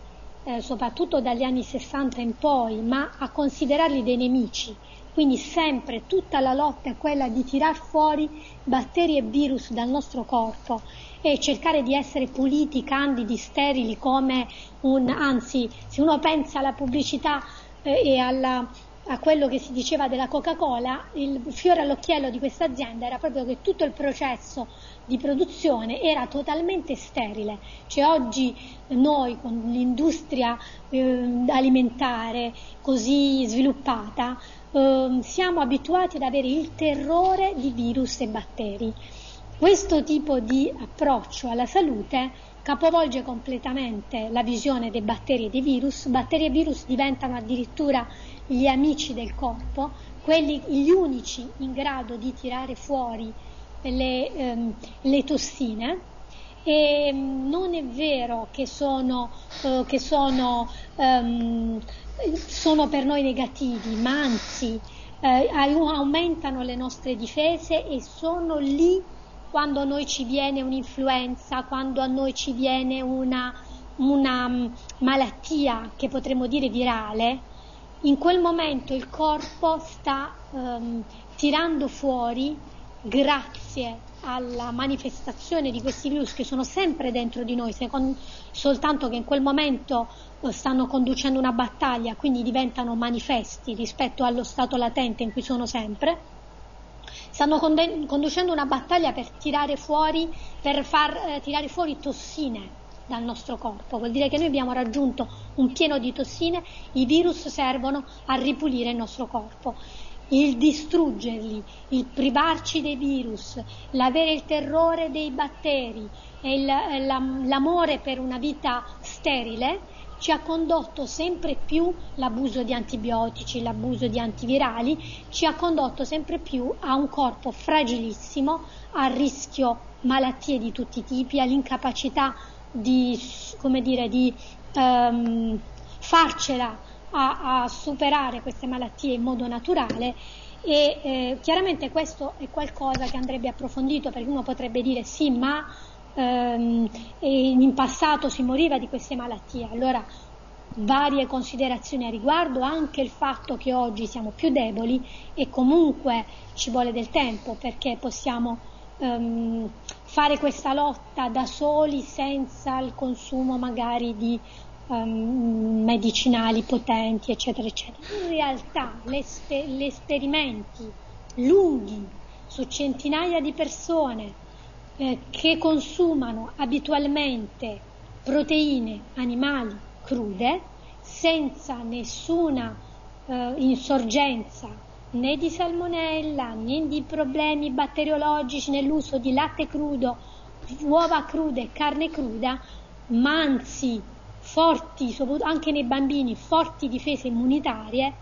eh, soprattutto dagli anni 60 in poi, ma a considerarli dei nemici, quindi sempre tutta la lotta è quella di tirar fuori batteri e virus dal nostro corpo e cercare di essere puliti, candidi, sterili come un, anzi, se uno pensa alla pubblicità eh, e alla, a quello che si diceva della Coca-Cola, il fiore all'occhiello di questa azienda era proprio che tutto il processo di produzione era totalmente sterile. Cioè oggi noi con l'industria eh, alimentare così sviluppata eh, siamo abituati ad avere il terrore di virus e batteri. Questo tipo di approccio alla salute capovolge completamente la visione dei batteri e dei virus. Batteri e virus diventano addirittura gli amici del corpo, quelli, gli unici in grado di tirare fuori le, ehm, le tossine. E mm, non è vero che sono, eh, che sono um, sono per noi negativi, ma anzi eh, aumentano le nostre difese e sono lì quando a noi ci viene un'influenza, quando a noi ci viene una, una mm, malattia che potremmo dire virale, in quel momento il corpo sta um, tirando fuori, grazie alla manifestazione di questi virus che sono sempre dentro di noi, secondo, soltanto che in quel momento eh, stanno conducendo una battaglia, quindi diventano manifesti rispetto allo stato latente in cui sono sempre, stanno conde- conducendo una battaglia per tirare fuori, per far eh, tirare fuori tossine dal nostro corpo, vuol dire che noi abbiamo raggiunto un pieno di tossine, i virus servono a ripulire il nostro corpo il distruggerli, il privarci dei virus, l'avere il terrore dei batteri e l'amore per una vita sterile ci ha condotto sempre più l'abuso di antibiotici, l'abuso di antivirali, ci ha condotto sempre più a un corpo fragilissimo, a rischio malattie di tutti i tipi, all'incapacità di, come dire, di um, farcela a, a superare queste malattie in modo naturale e eh, chiaramente questo è qualcosa che andrebbe approfondito perché uno potrebbe dire sì ma ehm, in passato si moriva di queste malattie. Allora varie considerazioni a riguardo anche il fatto che oggi siamo più deboli e comunque ci vuole del tempo perché possiamo ehm, fare questa lotta da soli senza il consumo magari di um, medicinali potenti, eccetera, eccetera. In realtà gli esperimenti lunghi su centinaia di persone eh, che consumano abitualmente proteine animali crude senza nessuna eh, insorgenza né di salmonella né di problemi batteriologici nell'uso di latte crudo, uova crude e carne cruda, ma anzi forti, anche nei bambini, forti difese immunitarie,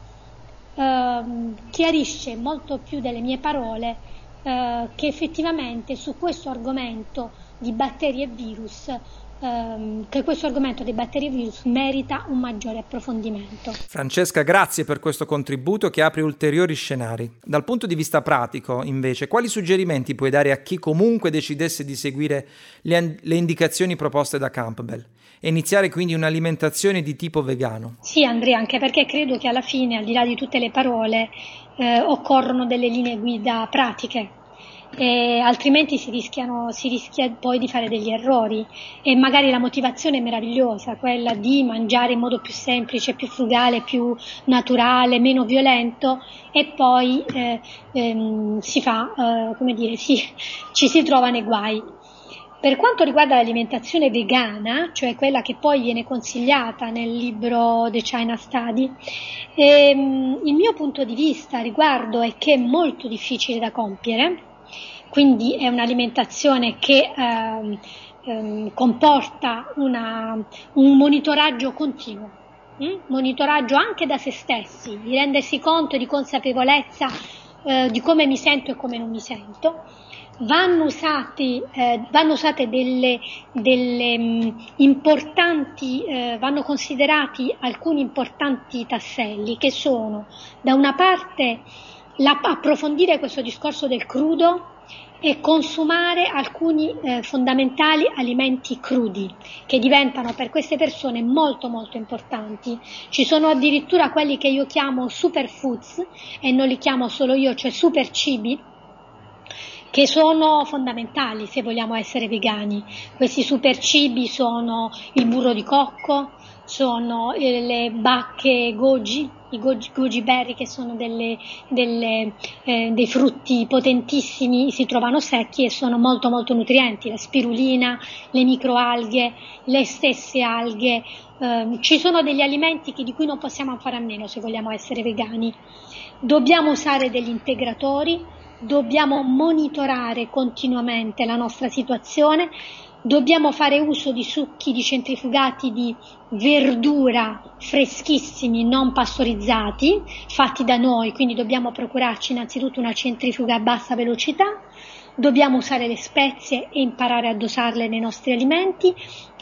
eh, chiarisce molto più delle mie parole eh, che effettivamente su questo argomento di batteri e virus ehm, che questo argomento dei batteri virus merita un maggiore approfondimento. Francesca, grazie per questo contributo che apre ulteriori scenari. Dal punto di vista pratico, invece, quali suggerimenti puoi dare a chi comunque decidesse di seguire le, le indicazioni proposte da Campbell? E iniziare quindi un'alimentazione di tipo vegano? Sì, Andrea, anche perché credo che alla fine, al di là di tutte le parole, eh, occorrono delle linee guida pratiche e altrimenti si, si rischia poi di fare degli errori. E magari la motivazione è meravigliosa, quella di mangiare in modo più semplice, più frugale, più naturale, meno violento. E poi eh, ehm, si fa, eh, come dire, si, ci si trova nei guai. Per quanto riguarda l'alimentazione vegana, cioè quella che poi viene consigliata nel libro The China Study, ehm, il mio punto di vista riguardo è che è molto difficile da compiere, quindi è un'alimentazione che ehm, ehm, comporta una, un monitoraggio continuo, hm? monitoraggio anche da se stessi, di rendersi conto di consapevolezza eh, di come mi sento e come non mi sento. Vanno, usati, eh, vanno usate delle, delle mh, mm, importanti, eh, vanno considerati alcuni importanti tasselli che sono da una parte la, approfondire questo discorso del crudo e consumare alcuni eh, fondamentali alimenti crudi che diventano per queste persone molto molto importanti. Ci sono addirittura quelli che io chiamo superfoods e non li chiamo solo io, cioè super cibi che sono fondamentali se vogliamo essere vegani. Questi super cibi sono il burro di cocco, sono eh, le bacche goji, i goji, goji berry che sono delle, delle, eh, dei frutti potentissimi, si trovano secchi e sono molto molto nutrienti, la spirulina, le microalghe, le stesse alghe, eh, ci sono degli alimenti che, di cui non possiamo fare a meno se vogliamo essere vegani. Dobbiamo usare degli integratori, dobbiamo monitorare continuamente la nostra situazione Dobbiamo fare uso di succhi di centrifugati di verdura freschissimi, non pastorizzati, fatti da noi, quindi dobbiamo procurarci innanzitutto una centrifuga a bassa velocità, dobbiamo usare le spezie e imparare a dosarle nei nostri alimenti.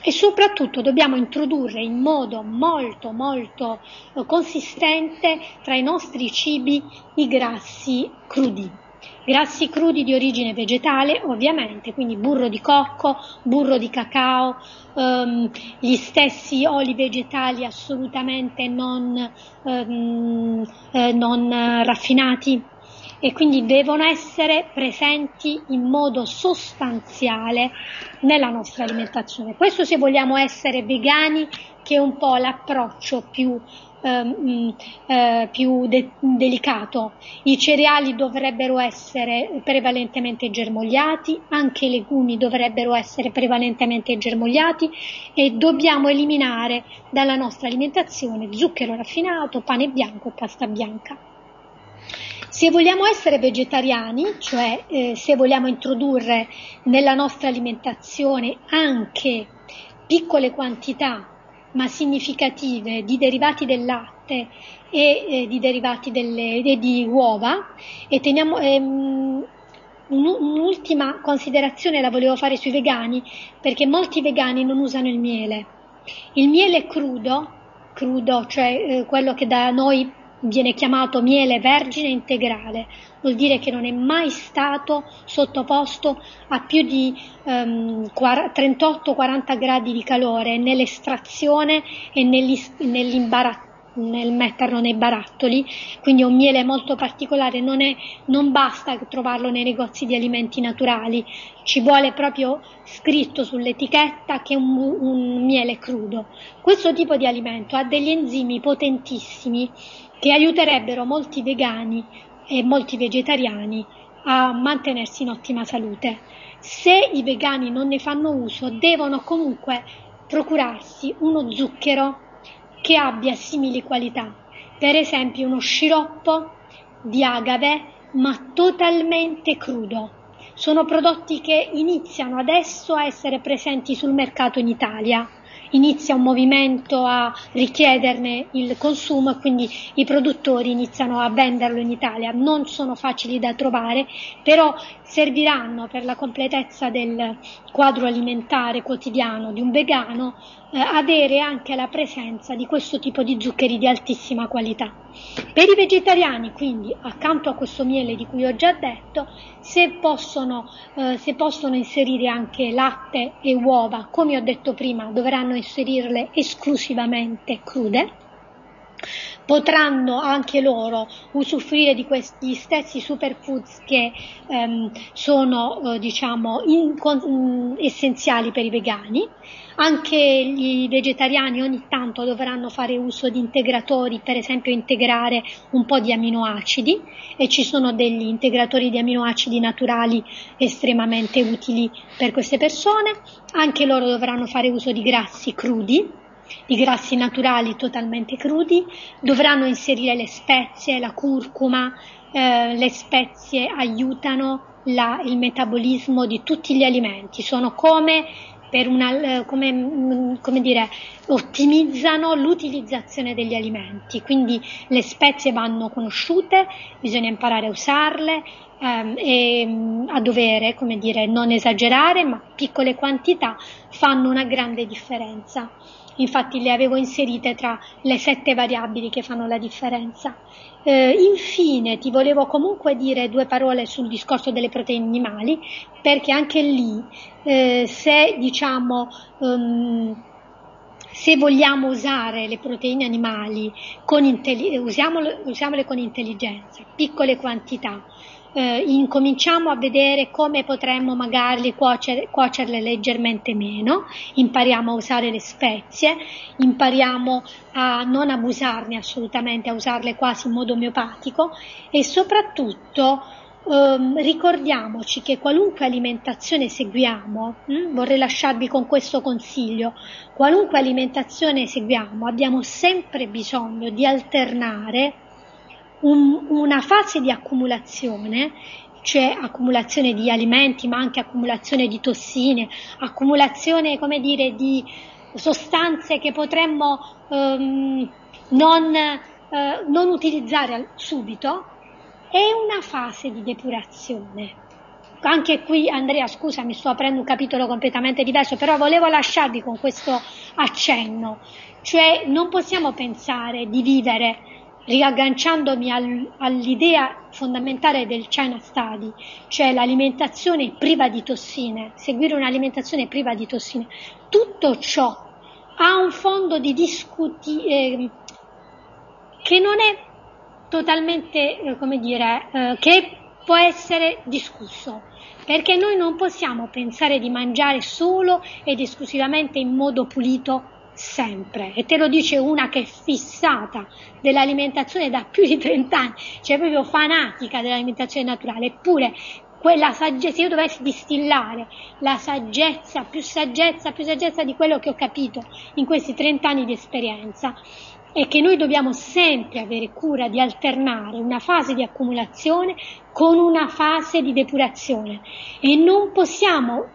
E soprattutto dobbiamo introdurre in modo molto molto eh, consistente tra i nostri cibi i grassi crudi. Grassi crudi di origine vegetale, ovviamente, quindi burro di cocco, burro di cacao, ehm, gli stessi oli vegetali assolutamente non, ehm, eh, non raffinati e quindi devono essere presenti in modo sostanziale nella nostra alimentazione. Questo se vogliamo essere vegani, che è un po' l'approccio più ehm, eh, più de- delicato. I cereali dovrebbero essere prevalentemente germogliati, anche i legumi dovrebbero essere prevalentemente germogliati e dobbiamo eliminare dalla nostra alimentazione zucchero raffinato, pane bianco e pasta bianca. Se vogliamo essere vegetariani, cioè eh, se vogliamo introdurre nella nostra alimentazione anche piccole quantità ma significative di derivati del latte e eh, di derivati delle, e di uova e teniamo ehm, un'ultima considerazione la volevo fare sui vegani perché molti vegani non usano il miele. Il miele crudo, crudo cioè eh, quello che da noi viene chiamato miele vergine integrale, vuol dire che non è mai stato sottoposto a più di ehm, 38-40 gradi di calore nell'estrazione e nell'imbarazzo nel metterlo nei barattoli, quindi un miele molto particolare, non, è, non, basta trovarlo nei negozi di alimenti naturali, ci vuole proprio scritto sull'etichetta che è un, un miele crudo. Questo tipo di alimento ha degli enzimi potentissimi che aiuterebbero molti vegani e molti vegetariani a mantenersi in ottima salute. Se i vegani non ne fanno uso, devono comunque procurarsi uno zucchero che abbia simili qualità, per esempio uno sciroppo di agave ma totalmente crudo. Sono prodotti che iniziano adesso a essere presenti sul mercato in Italia inizia un movimento a richiederne il consumo e quindi i produttori iniziano a venderlo in Italia. Non sono facili da trovare, però serviranno per la completezza del quadro alimentare quotidiano di un vegano eh, avere anche la presenza di questo tipo di zuccheri di altissima qualità. Per i vegetariani, quindi, accanto a questo miele di cui ho già detto, se possono, eh, se possono inserire anche latte e uova, come ho detto prima, dovranno inserirle esclusivamente crude potranno anche loro usufruire di questi stessi superfoods che ehm, sono eh, diciamo in, con, in, essenziali per i vegani. Anche i vegetariani ogni tanto dovranno fare uso di integratori, per esempio integrare un po' di aminoacidi e ci sono degli integratori di aminoacidi naturali estremamente utili per queste persone. Anche loro dovranno fare uso di grassi crudi, di grassi naturali totalmente crudi, dovranno inserire le spezie, la curcuma, eh, le spezie aiutano la, il metabolismo di tutti gli alimenti, sono come per una, come, mm, come dire, ottimizzano l'utilizzazione degli alimenti, quindi le spezie vanno conosciute, bisogna imparare a usarle ehm, e mm, a dovere, come dire, non esagerare, ma piccole quantità fanno una grande differenza infatti le avevo inserite tra le sette variabili che fanno la differenza. Eh, infine ti volevo comunque dire due parole sul discorso delle proteine animali, perché anche lì eh, se diciamo um, se vogliamo usare le proteine animali con usiamole, usiamole con intelligenza, piccole quantità, eh, incominciamo a vedere come potremmo magari cuocere, cuocerle leggermente meno, impariamo a usare le spezie, impariamo a non abusarne assolutamente, a usarle quasi in modo omeopatico e soprattutto Um, ricordiamoci che qualunque alimentazione seguiamo, hm, vorrei lasciarvi con questo consiglio, qualunque alimentazione seguiamo abbiamo sempre bisogno di alternare un, una fase di accumulazione, cioè accumulazione di alimenti, ma anche accumulazione di tossine, accumulazione, come dire, di sostanze che potremmo um, non, uh, non utilizzare subito, è una fase di depurazione. Anche qui Andrea scusa mi sto aprendo un capitolo completamente diverso però volevo lasciarvi con questo accenno. Cioè non possiamo pensare di vivere riagganciandomi al, all'idea fondamentale del China Study, cioè l'alimentazione priva di tossine, seguire un'alimentazione priva di tossine, tutto ciò ha un fondo di discuti eh, che non è totalmente, eh, come dire, eh, che può essere discusso, perché noi non possiamo pensare di mangiare solo ed esclusivamente in modo pulito sempre. E te lo dice una che è fissata dell'alimentazione da più di 30 anni, cioè proprio fanatica dell'alimentazione naturale, eppure quella saggezza, io dovessi distillare la saggezza, più saggezza, più saggezza di quello che ho capito in questi 30 anni di esperienza, è che noi dobbiamo sempre avere cura di alternare una fase di accumulazione con una fase di depurazione. E non possiamo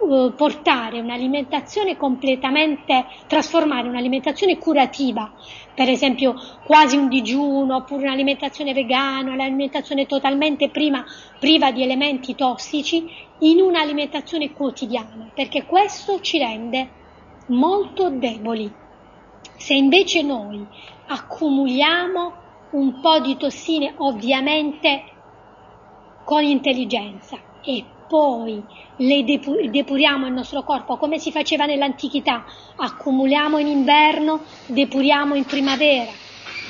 uh, portare un'alimentazione completamente, trasformare un'alimentazione curativa, per esempio quasi un digiuno oppure un'alimentazione vegana, un'alimentazione totalmente prima, priva di elementi tossici, in un'alimentazione quotidiana, perché questo ci rende molto deboli. Se invece noi accumuliamo un po' di tossine, ovviamente con intelligenza, e poi le depuriamo il nostro corpo come si faceva nell'antichità, accumuliamo in inverno, depuriamo in primavera,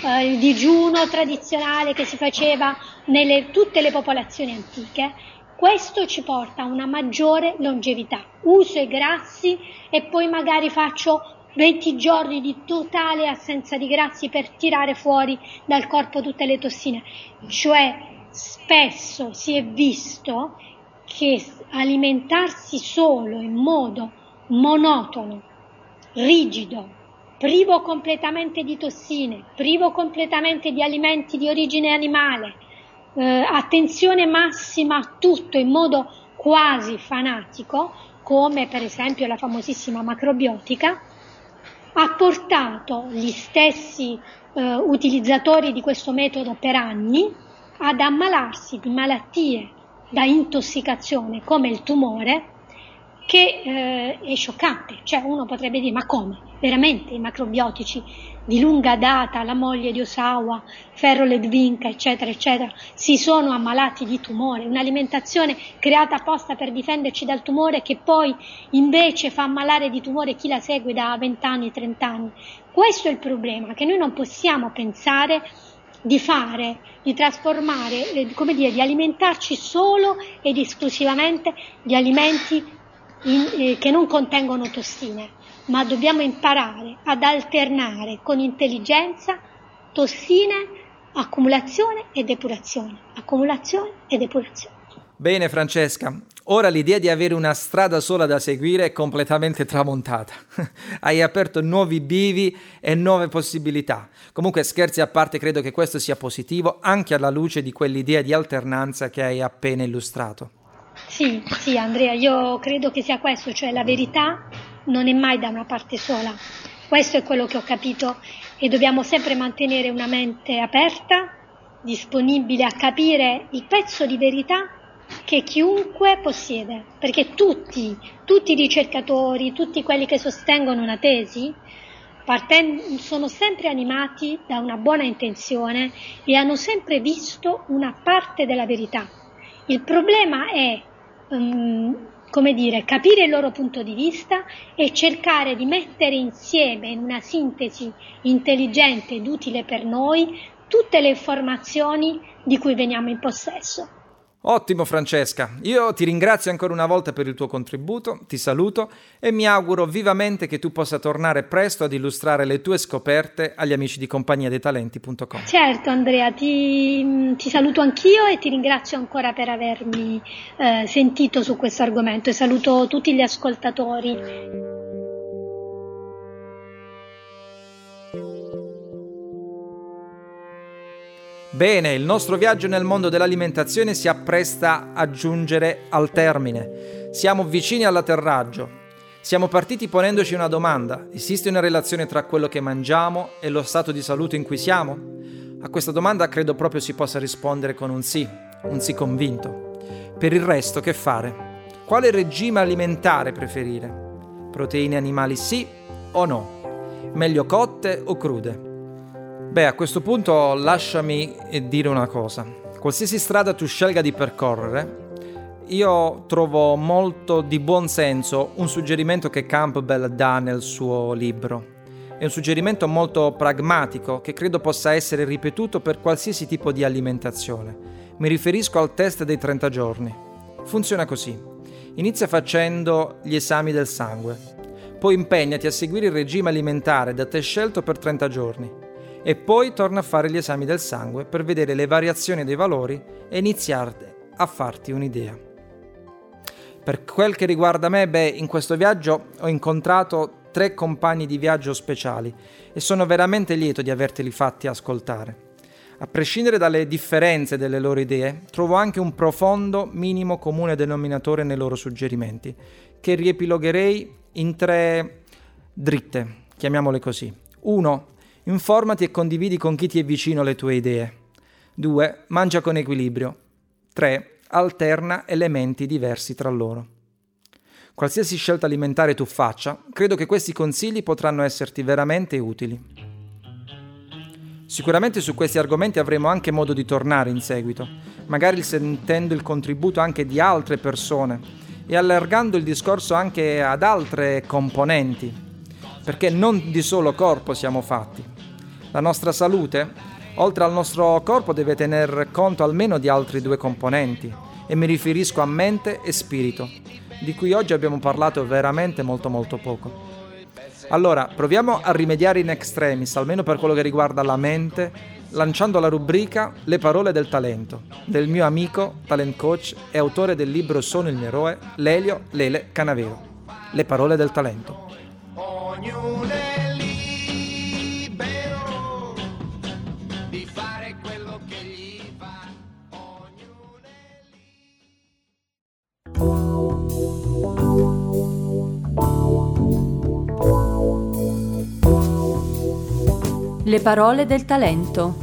eh, il digiuno tradizionale che si faceva nelle tutte le popolazioni antiche, questo ci porta a una maggiore longevità. Uso i grassi e poi magari faccio 20 giorni di totale assenza di grassi per tirare fuori dal corpo tutte le tossine, cioè spesso si è visto che alimentarsi solo in modo monotono, rigido, privo completamente di tossine, privo completamente di alimenti di origine animale, eh, attenzione massima a tutto in modo quasi fanatico, come per esempio la famosissima macrobiotica, ha portato gli stessi eh, utilizzatori di questo metodo per anni ad ammalarsi di malattie da intossicazione come il tumore che eh, è scioccante, cioè uno potrebbe dire ma come? Veramente i macrobiotici di lunga data, la moglie di Osawa, Ferro Ledvinka, eccetera, eccetera, si sono ammalati di tumore, un'alimentazione creata apposta per difenderci dal tumore che poi invece fa ammalare di tumore chi la segue da 20 anni, 30 anni. Questo è il problema, che noi non possiamo pensare di fare, di trasformare, eh, come dire, di alimentarci solo ed esclusivamente di alimenti in, eh, che non contengono tossine, ma dobbiamo imparare ad alternare con intelligenza tossine, accumulazione e depurazione, accumulazione e depurazione. Bene Francesca, ora l'idea di avere una strada sola da seguire è completamente tramontata. Hai aperto nuovi bivi e nuove possibilità. Comunque scherzi a parte, credo che questo sia positivo anche alla luce di quell'idea di alternanza che hai appena illustrato. Sì, sì Andrea, io credo che sia questo, cioè la verità non è mai da una parte sola. Questo è quello che ho capito e dobbiamo sempre mantenere una mente aperta, disponibile a capire il pezzo di verità che chiunque possiede, perché tutti, tutti i ricercatori, tutti quelli che sostengono una tesi, parten- sono sempre animati da una buona intenzione e hanno sempre visto una parte della verità. Il problema è, um, come dire, capire il loro punto di vista e cercare di mettere insieme in una sintesi intelligente ed utile per noi tutte le informazioni di cui veniamo in possesso. Ottimo Francesca, io ti ringrazio ancora una volta per il tuo contributo, ti saluto e mi auguro vivamente che tu possa tornare presto ad illustrare le tue scoperte agli amici di compagnia dei talenti.com. Certo Andrea, ti, ti, saluto anch'io e ti ringrazio ancora per avermi eh, sentito su questo argomento e saluto tutti gli ascoltatori. Bene, il nostro viaggio nel mondo dell'alimentazione si appresta a giungere al termine. Siamo vicini all'atterraggio. Siamo partiti ponendoci una domanda. Esiste una relazione tra quello che mangiamo e lo stato di salute in cui siamo? A questa domanda credo proprio si possa rispondere con un sì, un sì convinto. Per il resto che fare? Quale regime alimentare preferire? Proteine animali sì o no? Meglio cotte o crude? Beh, a questo punto lasciami dire una cosa. Qualsiasi strada tu scelga di percorrere, io trovo molto di buon senso un suggerimento che Campbell dà nel suo libro. È un suggerimento molto pragmatico che credo possa essere ripetuto per qualsiasi tipo di alimentazione. Mi riferisco al test dei 30 giorni. Funziona così. Inizia facendo gli esami del sangue. Poi impegnati a seguire il regime alimentare da te scelto per 30 giorni e poi torna a fare gli esami del sangue per vedere le variazioni dei valori e iniziare a farti un'idea. Per quel che riguarda me, beh, in questo viaggio ho incontrato tre compagni di viaggio speciali e sono veramente lieto di averteli fatti ascoltare. A prescindere dalle differenze delle loro idee, trovo anche un profondo minimo comune denominatore nei loro suggerimenti, che riepilogherei in tre dritte, chiamiamole così. 1. Informati e condividi con chi ti è vicino le tue idee. 2. Mangia con equilibrio. 3. Alterna elementi diversi tra loro. Qualsiasi scelta alimentare tu faccia, credo che questi consigli potranno esserti veramente utili. Sicuramente su questi argomenti avremo anche modo di tornare in seguito, magari sentendo il contributo anche di altre persone e allargando il discorso anche ad altre componenti, perché non di solo corpo siamo fatti. La nostra salute, oltre al nostro corpo, deve tener conto almeno di altri due componenti, e mi riferisco a mente e spirito, di cui oggi abbiamo parlato veramente molto molto poco. Allora, proviamo a rimediare in extremis, almeno per quello che riguarda la mente, lanciando la rubrica Le parole del talento del mio amico, talent coach e autore del libro Sono il mio eroe, Lelio Lele Canavero. Le parole del talento. Ognuno Le parole del talento.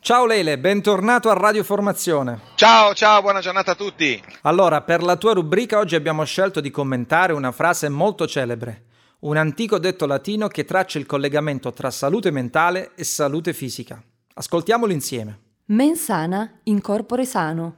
Ciao Lele, bentornato a Radio Formazione. Ciao, ciao, buona giornata a tutti. Allora, per la tua rubrica oggi abbiamo scelto di commentare una frase molto celebre, un antico detto latino che traccia il collegamento tra salute mentale e salute fisica. Ascoltiamolo insieme. Mens sana in corpore sano.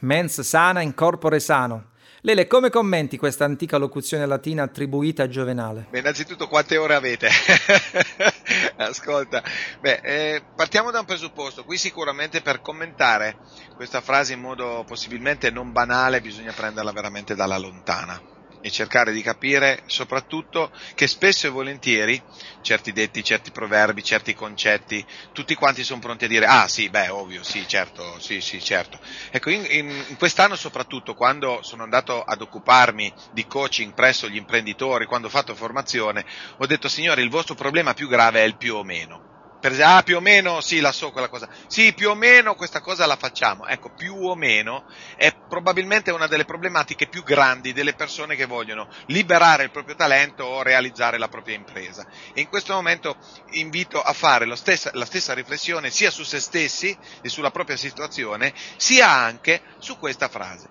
Mens sana in corpore sano. Lele, come commenti questa antica locuzione latina attribuita a Giovenale? Beh, innanzitutto quante ore avete? Ascolta, beh, eh, partiamo da un presupposto. Qui sicuramente per commentare questa frase in modo possibilmente non banale bisogna prenderla veramente dalla lontana e cercare di capire soprattutto che spesso e volentieri certi detti, certi proverbi, certi concetti, tutti quanti sono pronti a dire ah sì, beh, ovvio, sì, certo, sì, sì, certo. Ecco, in, in, quest'anno soprattutto quando sono andato ad occuparmi di coaching presso gli imprenditori, quando ho fatto formazione, ho detto signori, il vostro problema più grave è il più o meno per ah, più o meno, sì, la so quella cosa. Sì, più o meno questa cosa la facciamo. Ecco, più o meno è probabilmente una delle problematiche più grandi delle persone che vogliono liberare il proprio talento o realizzare la propria impresa. E in questo momento invito a fare stessa, la stessa riflessione sia su se stessi e sulla propria situazione, sia anche su questa frase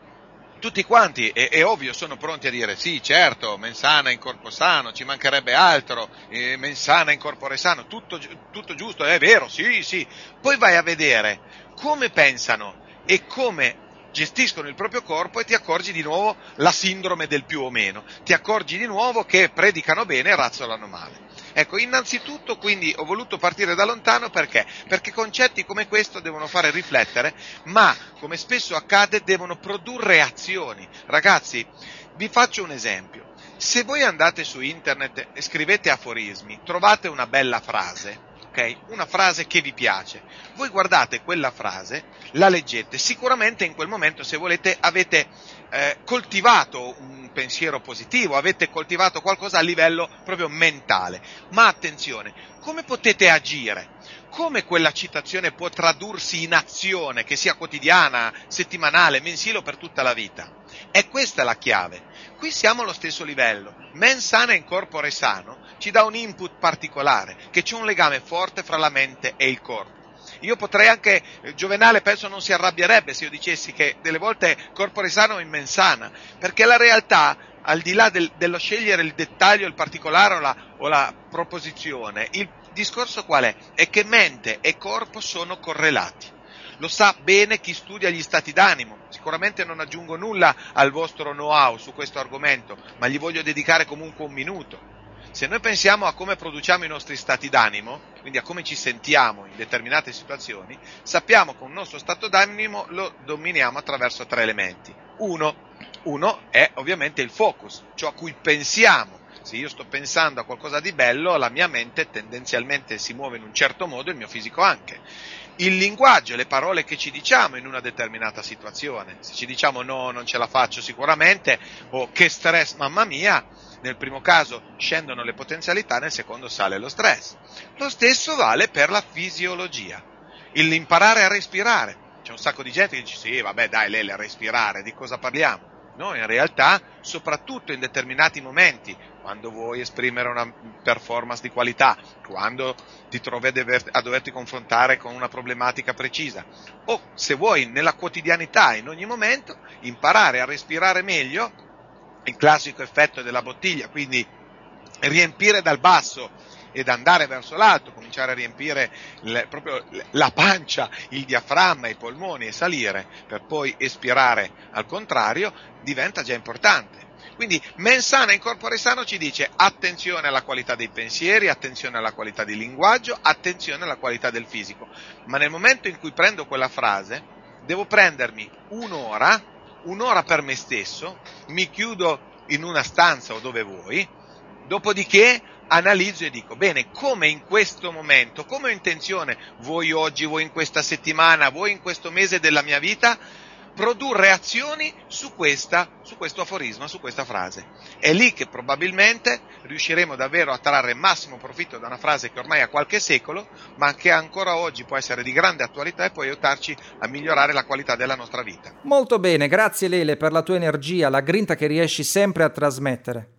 tutti quanti, è, è, ovvio, sono pronti a dire sì, certo, mensana in corpo sano, ci mancherebbe altro, eh, mensana in corpore sano, tutto, tutto giusto, è vero, sì, sì. Poi vai a vedere come pensano e come gestiscono il proprio corpo e ti accorgi di nuovo la sindrome del più o meno, ti accorgi di nuovo che predicano bene e razzolano male. Ecco, innanzitutto quindi ho voluto partire da lontano perché? Perché concetti come questo devono fare riflettere, ma come spesso accade devono produrre azioni. Ragazzi, vi faccio un esempio. Se voi andate su internet e scrivete aforismi, trovate una bella frase, ok? Una frase che vi piace. Voi guardate quella frase, la leggete, sicuramente in quel momento, se volete, avete eh, coltivato un pensiero positivo, avete coltivato qualcosa a livello proprio mentale. Ma attenzione, come potete agire? Come quella citazione può tradursi in azione, che sia quotidiana, settimanale, mensile o per tutta la vita? E questa è la chiave. Qui siamo allo stesso livello. Men sana in corpore sano ci dà un input particolare, che c'è un legame forte fra la mente e il corpo. Io potrei anche, eh, Giovenale penso non si arrabbierebbe se io dicessi che delle volte corpore sano in mensana, perché la realtà, al di là del, dello scegliere il dettaglio, il particolare o la, o la proposizione, il discorso qual è? È che mente e corpo sono correlati. Lo sa bene chi studia gli stati d'animo. Sicuramente non aggiungo nulla al vostro know-how su questo argomento, ma gli voglio dedicare comunque un minuto. Se noi pensiamo a come produciamo i nostri stati d'animo, quindi a come ci sentiamo in determinate situazioni, sappiamo che un nostro stato d'animo lo dominiamo attraverso tre elementi. Uno, uno è ovviamente il focus, ciò a cui pensiamo. Se io sto pensando a qualcosa di bello, la mia mente tendenzialmente si muove in un certo modo, il mio fisico anche. Il linguaggio, le parole che ci diciamo in una determinata situazione. Se ci diciamo no, non ce la faccio sicuramente, o che stress, mamma mia, nel primo caso scendono le potenzialità, nel secondo sale lo stress. Lo stesso vale per la fisiologia, l'imparare a respirare. C'è un sacco di gente che dice sì, vabbè dai Lele, respirare, di cosa parliamo? No, in realtà, soprattutto in determinati momenti, quando vuoi esprimere una performance di qualità, quando ti trovi a, dover, a, doverti confrontare con una problematica precisa, o se vuoi nella quotidianità, in ogni momento, imparare a respirare meglio il classico effetto della bottiglia, quindi riempire dal basso ed andare verso l'alto, cominciare a riempire le, proprio la pancia, il diaframma, i polmoni e salire per poi espirare al contrario, diventa già importante. Quindi mensana in corpore sano ci dice attenzione alla qualità dei pensieri, attenzione alla qualità del linguaggio, attenzione alla qualità del fisico. Ma nel momento in cui prendo quella frase, devo prendermi un'ora, un'ora per me stesso, mi chiudo in una stanza o dove vuoi, dopodiché analizzo e dico, bene, come in questo momento, come ho intenzione, voi oggi, voi in questa settimana, voi in questo mese della mia vita, produrre azioni su, questa, su questo aforisma, su questa frase. È lì che probabilmente riusciremo davvero a trarre massimo profitto da una frase che ormai ha qualche secolo, ma che ancora oggi può essere di grande attualità e può aiutarci a migliorare la qualità della nostra vita. Molto bene, grazie Lele per la tua energia, la grinta che riesci sempre a trasmettere.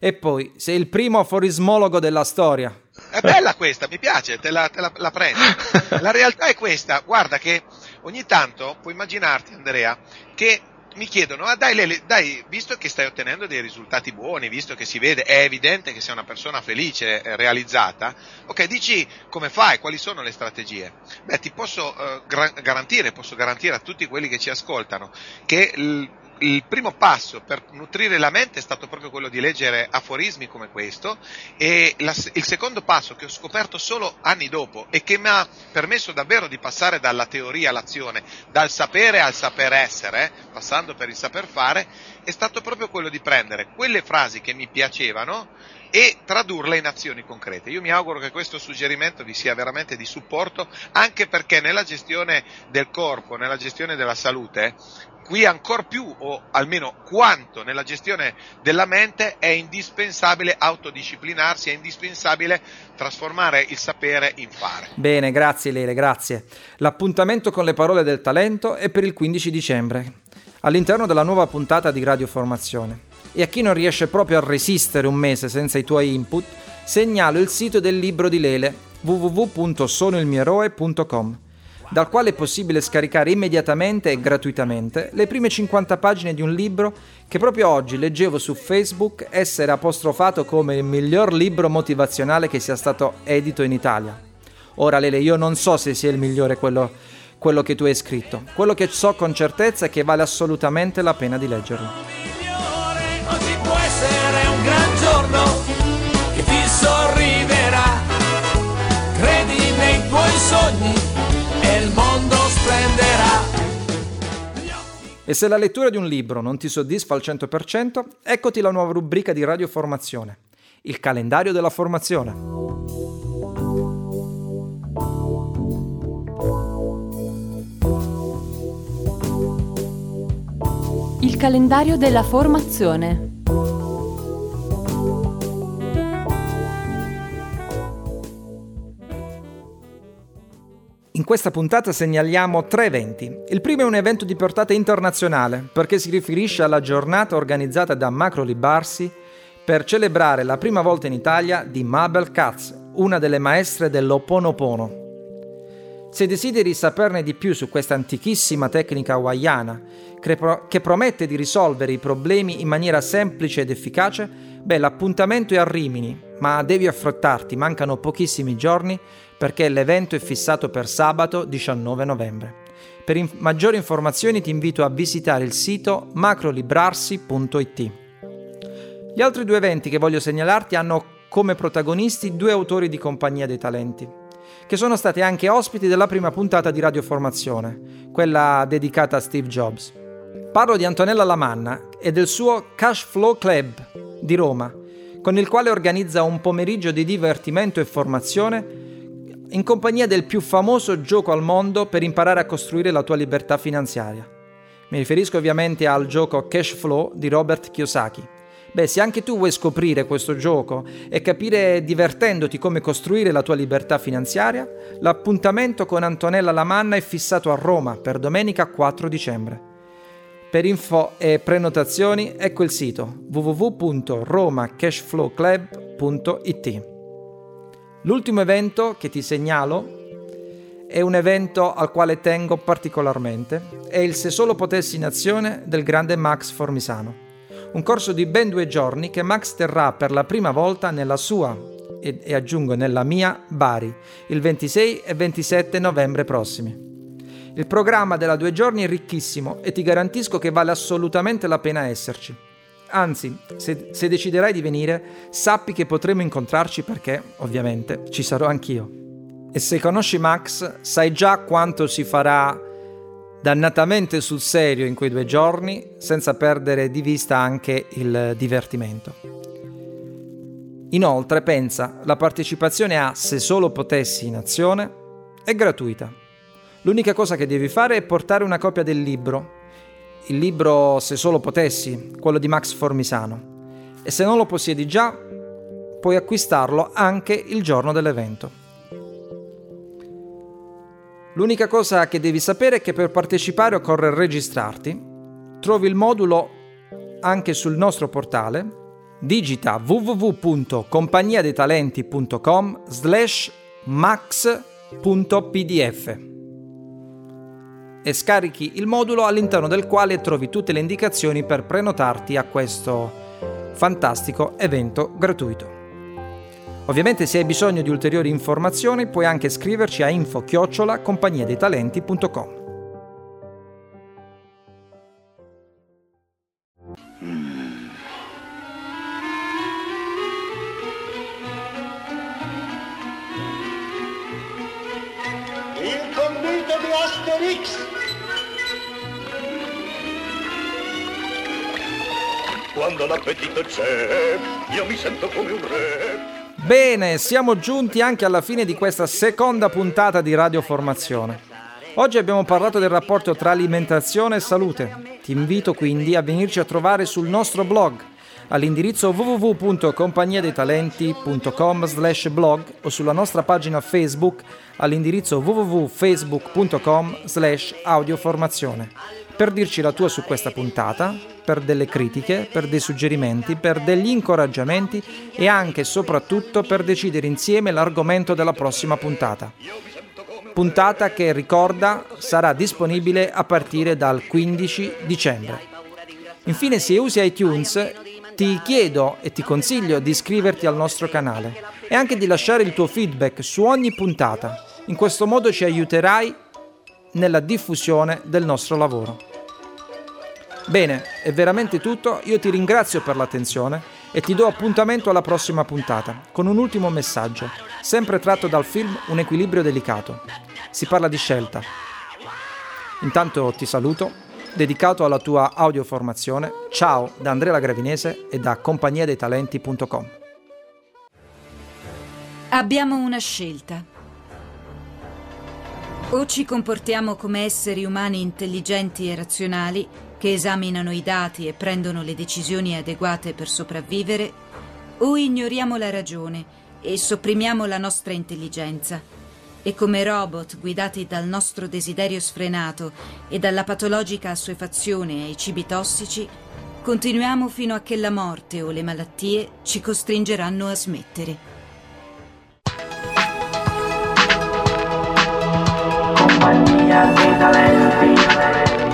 E poi, sei il primo aforismologo della storia. È bella questa, mi piace, te la, te la, la prendo. La realtà è questa, guarda che ogni tanto puoi immaginarti, Andrea, che mi chiedono, ah dai Lele, dai, visto che stai ottenendo dei risultati buoni, visto che si vede, è evidente che sei una persona felice, eh, realizzata, ok, dici come fai, quali sono le strategie? Beh, ti posso eh, garantire, posso garantire a tutti quelli che ci ascoltano che l- il primo passo per nutrire la mente è stato proprio quello di leggere aforismi come questo e la, il secondo passo che ho scoperto solo anni dopo e che mi ha permesso davvero di passare dalla teoria all'azione, dal sapere al saper essere, passando per il saper fare, è stato proprio quello di prendere quelle frasi che mi piacevano e tradurle in azioni concrete. Io mi auguro che questo suggerimento vi sia veramente di supporto anche perché nella gestione del corpo, nella gestione della salute, qui ancora più o almeno quanto nella gestione della mente è indispensabile autodisciplinarsi, è indispensabile trasformare il sapere in fare. Bene, grazie Lele, grazie. L'appuntamento con le parole del talento è per il 15 dicembre, all'interno della nuova puntata di Radio Formazione. E a chi non riesce proprio a resistere un mese senza i tuoi input, segnalo il sito del libro di Lele www.sonoilmieroe.com dal quale è possibile scaricare immediatamente e gratuitamente le prime 50 pagine di un libro che proprio oggi leggevo su Facebook essere apostrofato come il miglior libro motivazionale che sia stato edito in Italia. Ora Lele, io non so se sia il migliore quello, quello che tu hai scritto, quello che so con certezza è che vale assolutamente la pena di leggerlo. Oggi può essere un gran giorno che ti sorriderà, credi nei tuoi sogni E se la lettura di un libro non ti soddisfa al 100%, eccoti la nuova rubrica di radioformazione, il calendario della formazione. Il calendario della formazione. In questa puntata segnaliamo tre eventi. Il primo è un evento di portata internazionale perché si riferisce alla giornata organizzata da Macro Libarsi per celebrare la prima volta in Italia di Mabel Katz, una delle maestre dell'Oponopono. Se desideri saperne di più su questa antichissima tecnica hawaiana che promette di risolvere i problemi in maniera semplice ed efficace, beh, l'appuntamento è a Rimini, ma devi affrettarti, mancano pochissimi giorni perché l'evento è fissato per sabato 19 novembre. Per in- maggiori informazioni ti invito a visitare il sito macrolibrarsi.it. Gli altri due eventi che voglio segnalarti hanno come protagonisti due autori di Compagnia dei Talenti, che sono stati anche ospiti della prima puntata di Radioformazione, quella dedicata a Steve Jobs. Parlo di Antonella Lamanna e del suo Cash Flow Club di Roma, con il quale organizza un pomeriggio di divertimento e formazione in compagnia del più famoso gioco al mondo per imparare a costruire la tua libertà finanziaria. Mi riferisco ovviamente al gioco Cash Flow di Robert Kiyosaki. Beh, se anche tu vuoi scoprire questo gioco e capire divertendoti come costruire la tua libertà finanziaria, l'appuntamento con Antonella Lamanna è fissato a Roma per domenica 4 dicembre. Per info e prenotazioni ecco il sito www.romacashflowclub.it. L'ultimo evento che ti segnalo è un evento al quale tengo particolarmente, è il Se solo potessi in azione del grande Max Formisano. Un corso di ben due giorni che Max terrà per la prima volta nella sua e, e aggiungo nella mia Bari, il 26 e 27 novembre prossimi. Il programma della due giorni è ricchissimo e ti garantisco che vale assolutamente la pena esserci. Anzi, se, se deciderai di venire, sappi che potremo incontrarci perché, ovviamente, ci sarò anch'io. E se conosci Max, sai già quanto si farà dannatamente sul serio in quei due giorni, senza perdere di vista anche il divertimento. Inoltre, pensa, la partecipazione a Se solo potessi in azione è gratuita. L'unica cosa che devi fare è portare una copia del libro, il libro Se solo potessi, quello di Max Formisano. E se non lo possiedi già, puoi acquistarlo anche il giorno dell'evento. L'unica cosa che devi sapere è che per partecipare occorre registrarti. Trovi il modulo anche sul nostro portale. Digita www.compagniadetalenti.com slash max.pdf e scarichi il modulo all'interno del quale trovi tutte le indicazioni per prenotarti a questo fantastico evento gratuito. Ovviamente se hai bisogno di ulteriori informazioni puoi anche scriverci a info chiocciola compagniadeitalenti.com. Il convito di Asterix! Quando l'appetito c'è, io mi sento come un re. Bene, siamo giunti anche alla fine di questa seconda puntata di Radio Formazione. Oggi abbiamo parlato del rapporto tra alimentazione e salute. Ti invito quindi a venirci a trovare sul nostro blog all'indirizzo www.compagniadeitalenti.com slash blog o sulla nostra pagina Facebook all'indirizzo www.facebook.com slash audioformazione per dirci la tua su questa puntata, per delle critiche, per dei suggerimenti, per degli incoraggiamenti e anche e soprattutto per decidere insieme l'argomento della prossima puntata. Puntata che ricorda sarà disponibile a partire dal 15 dicembre. Infine se usi iTunes ti chiedo e ti consiglio di iscriverti al nostro canale e anche di lasciare il tuo feedback su ogni puntata. In questo modo ci aiuterai nella diffusione del nostro lavoro. Bene, è veramente tutto, io ti ringrazio per l'attenzione e ti do appuntamento alla prossima puntata con un ultimo messaggio, sempre tratto dal film Un equilibrio delicato. Si parla di scelta. Intanto ti saluto, dedicato alla tua audioformazione. Ciao da Andrea Lagravinese e da compagniadeitalenti.com. Abbiamo una scelta o ci comportiamo come esseri umani intelligenti e razionali che esaminano i dati e prendono le decisioni adeguate per sopravvivere, o ignoriamo la ragione e sopprimiamo la nostra intelligenza e come robot guidati dal nostro desiderio sfrenato e dalla patologica assuefazione ai cibi tossici, continuiamo fino a che la morte o le malattie ci costringeranno a smettere. compagnia dei talenti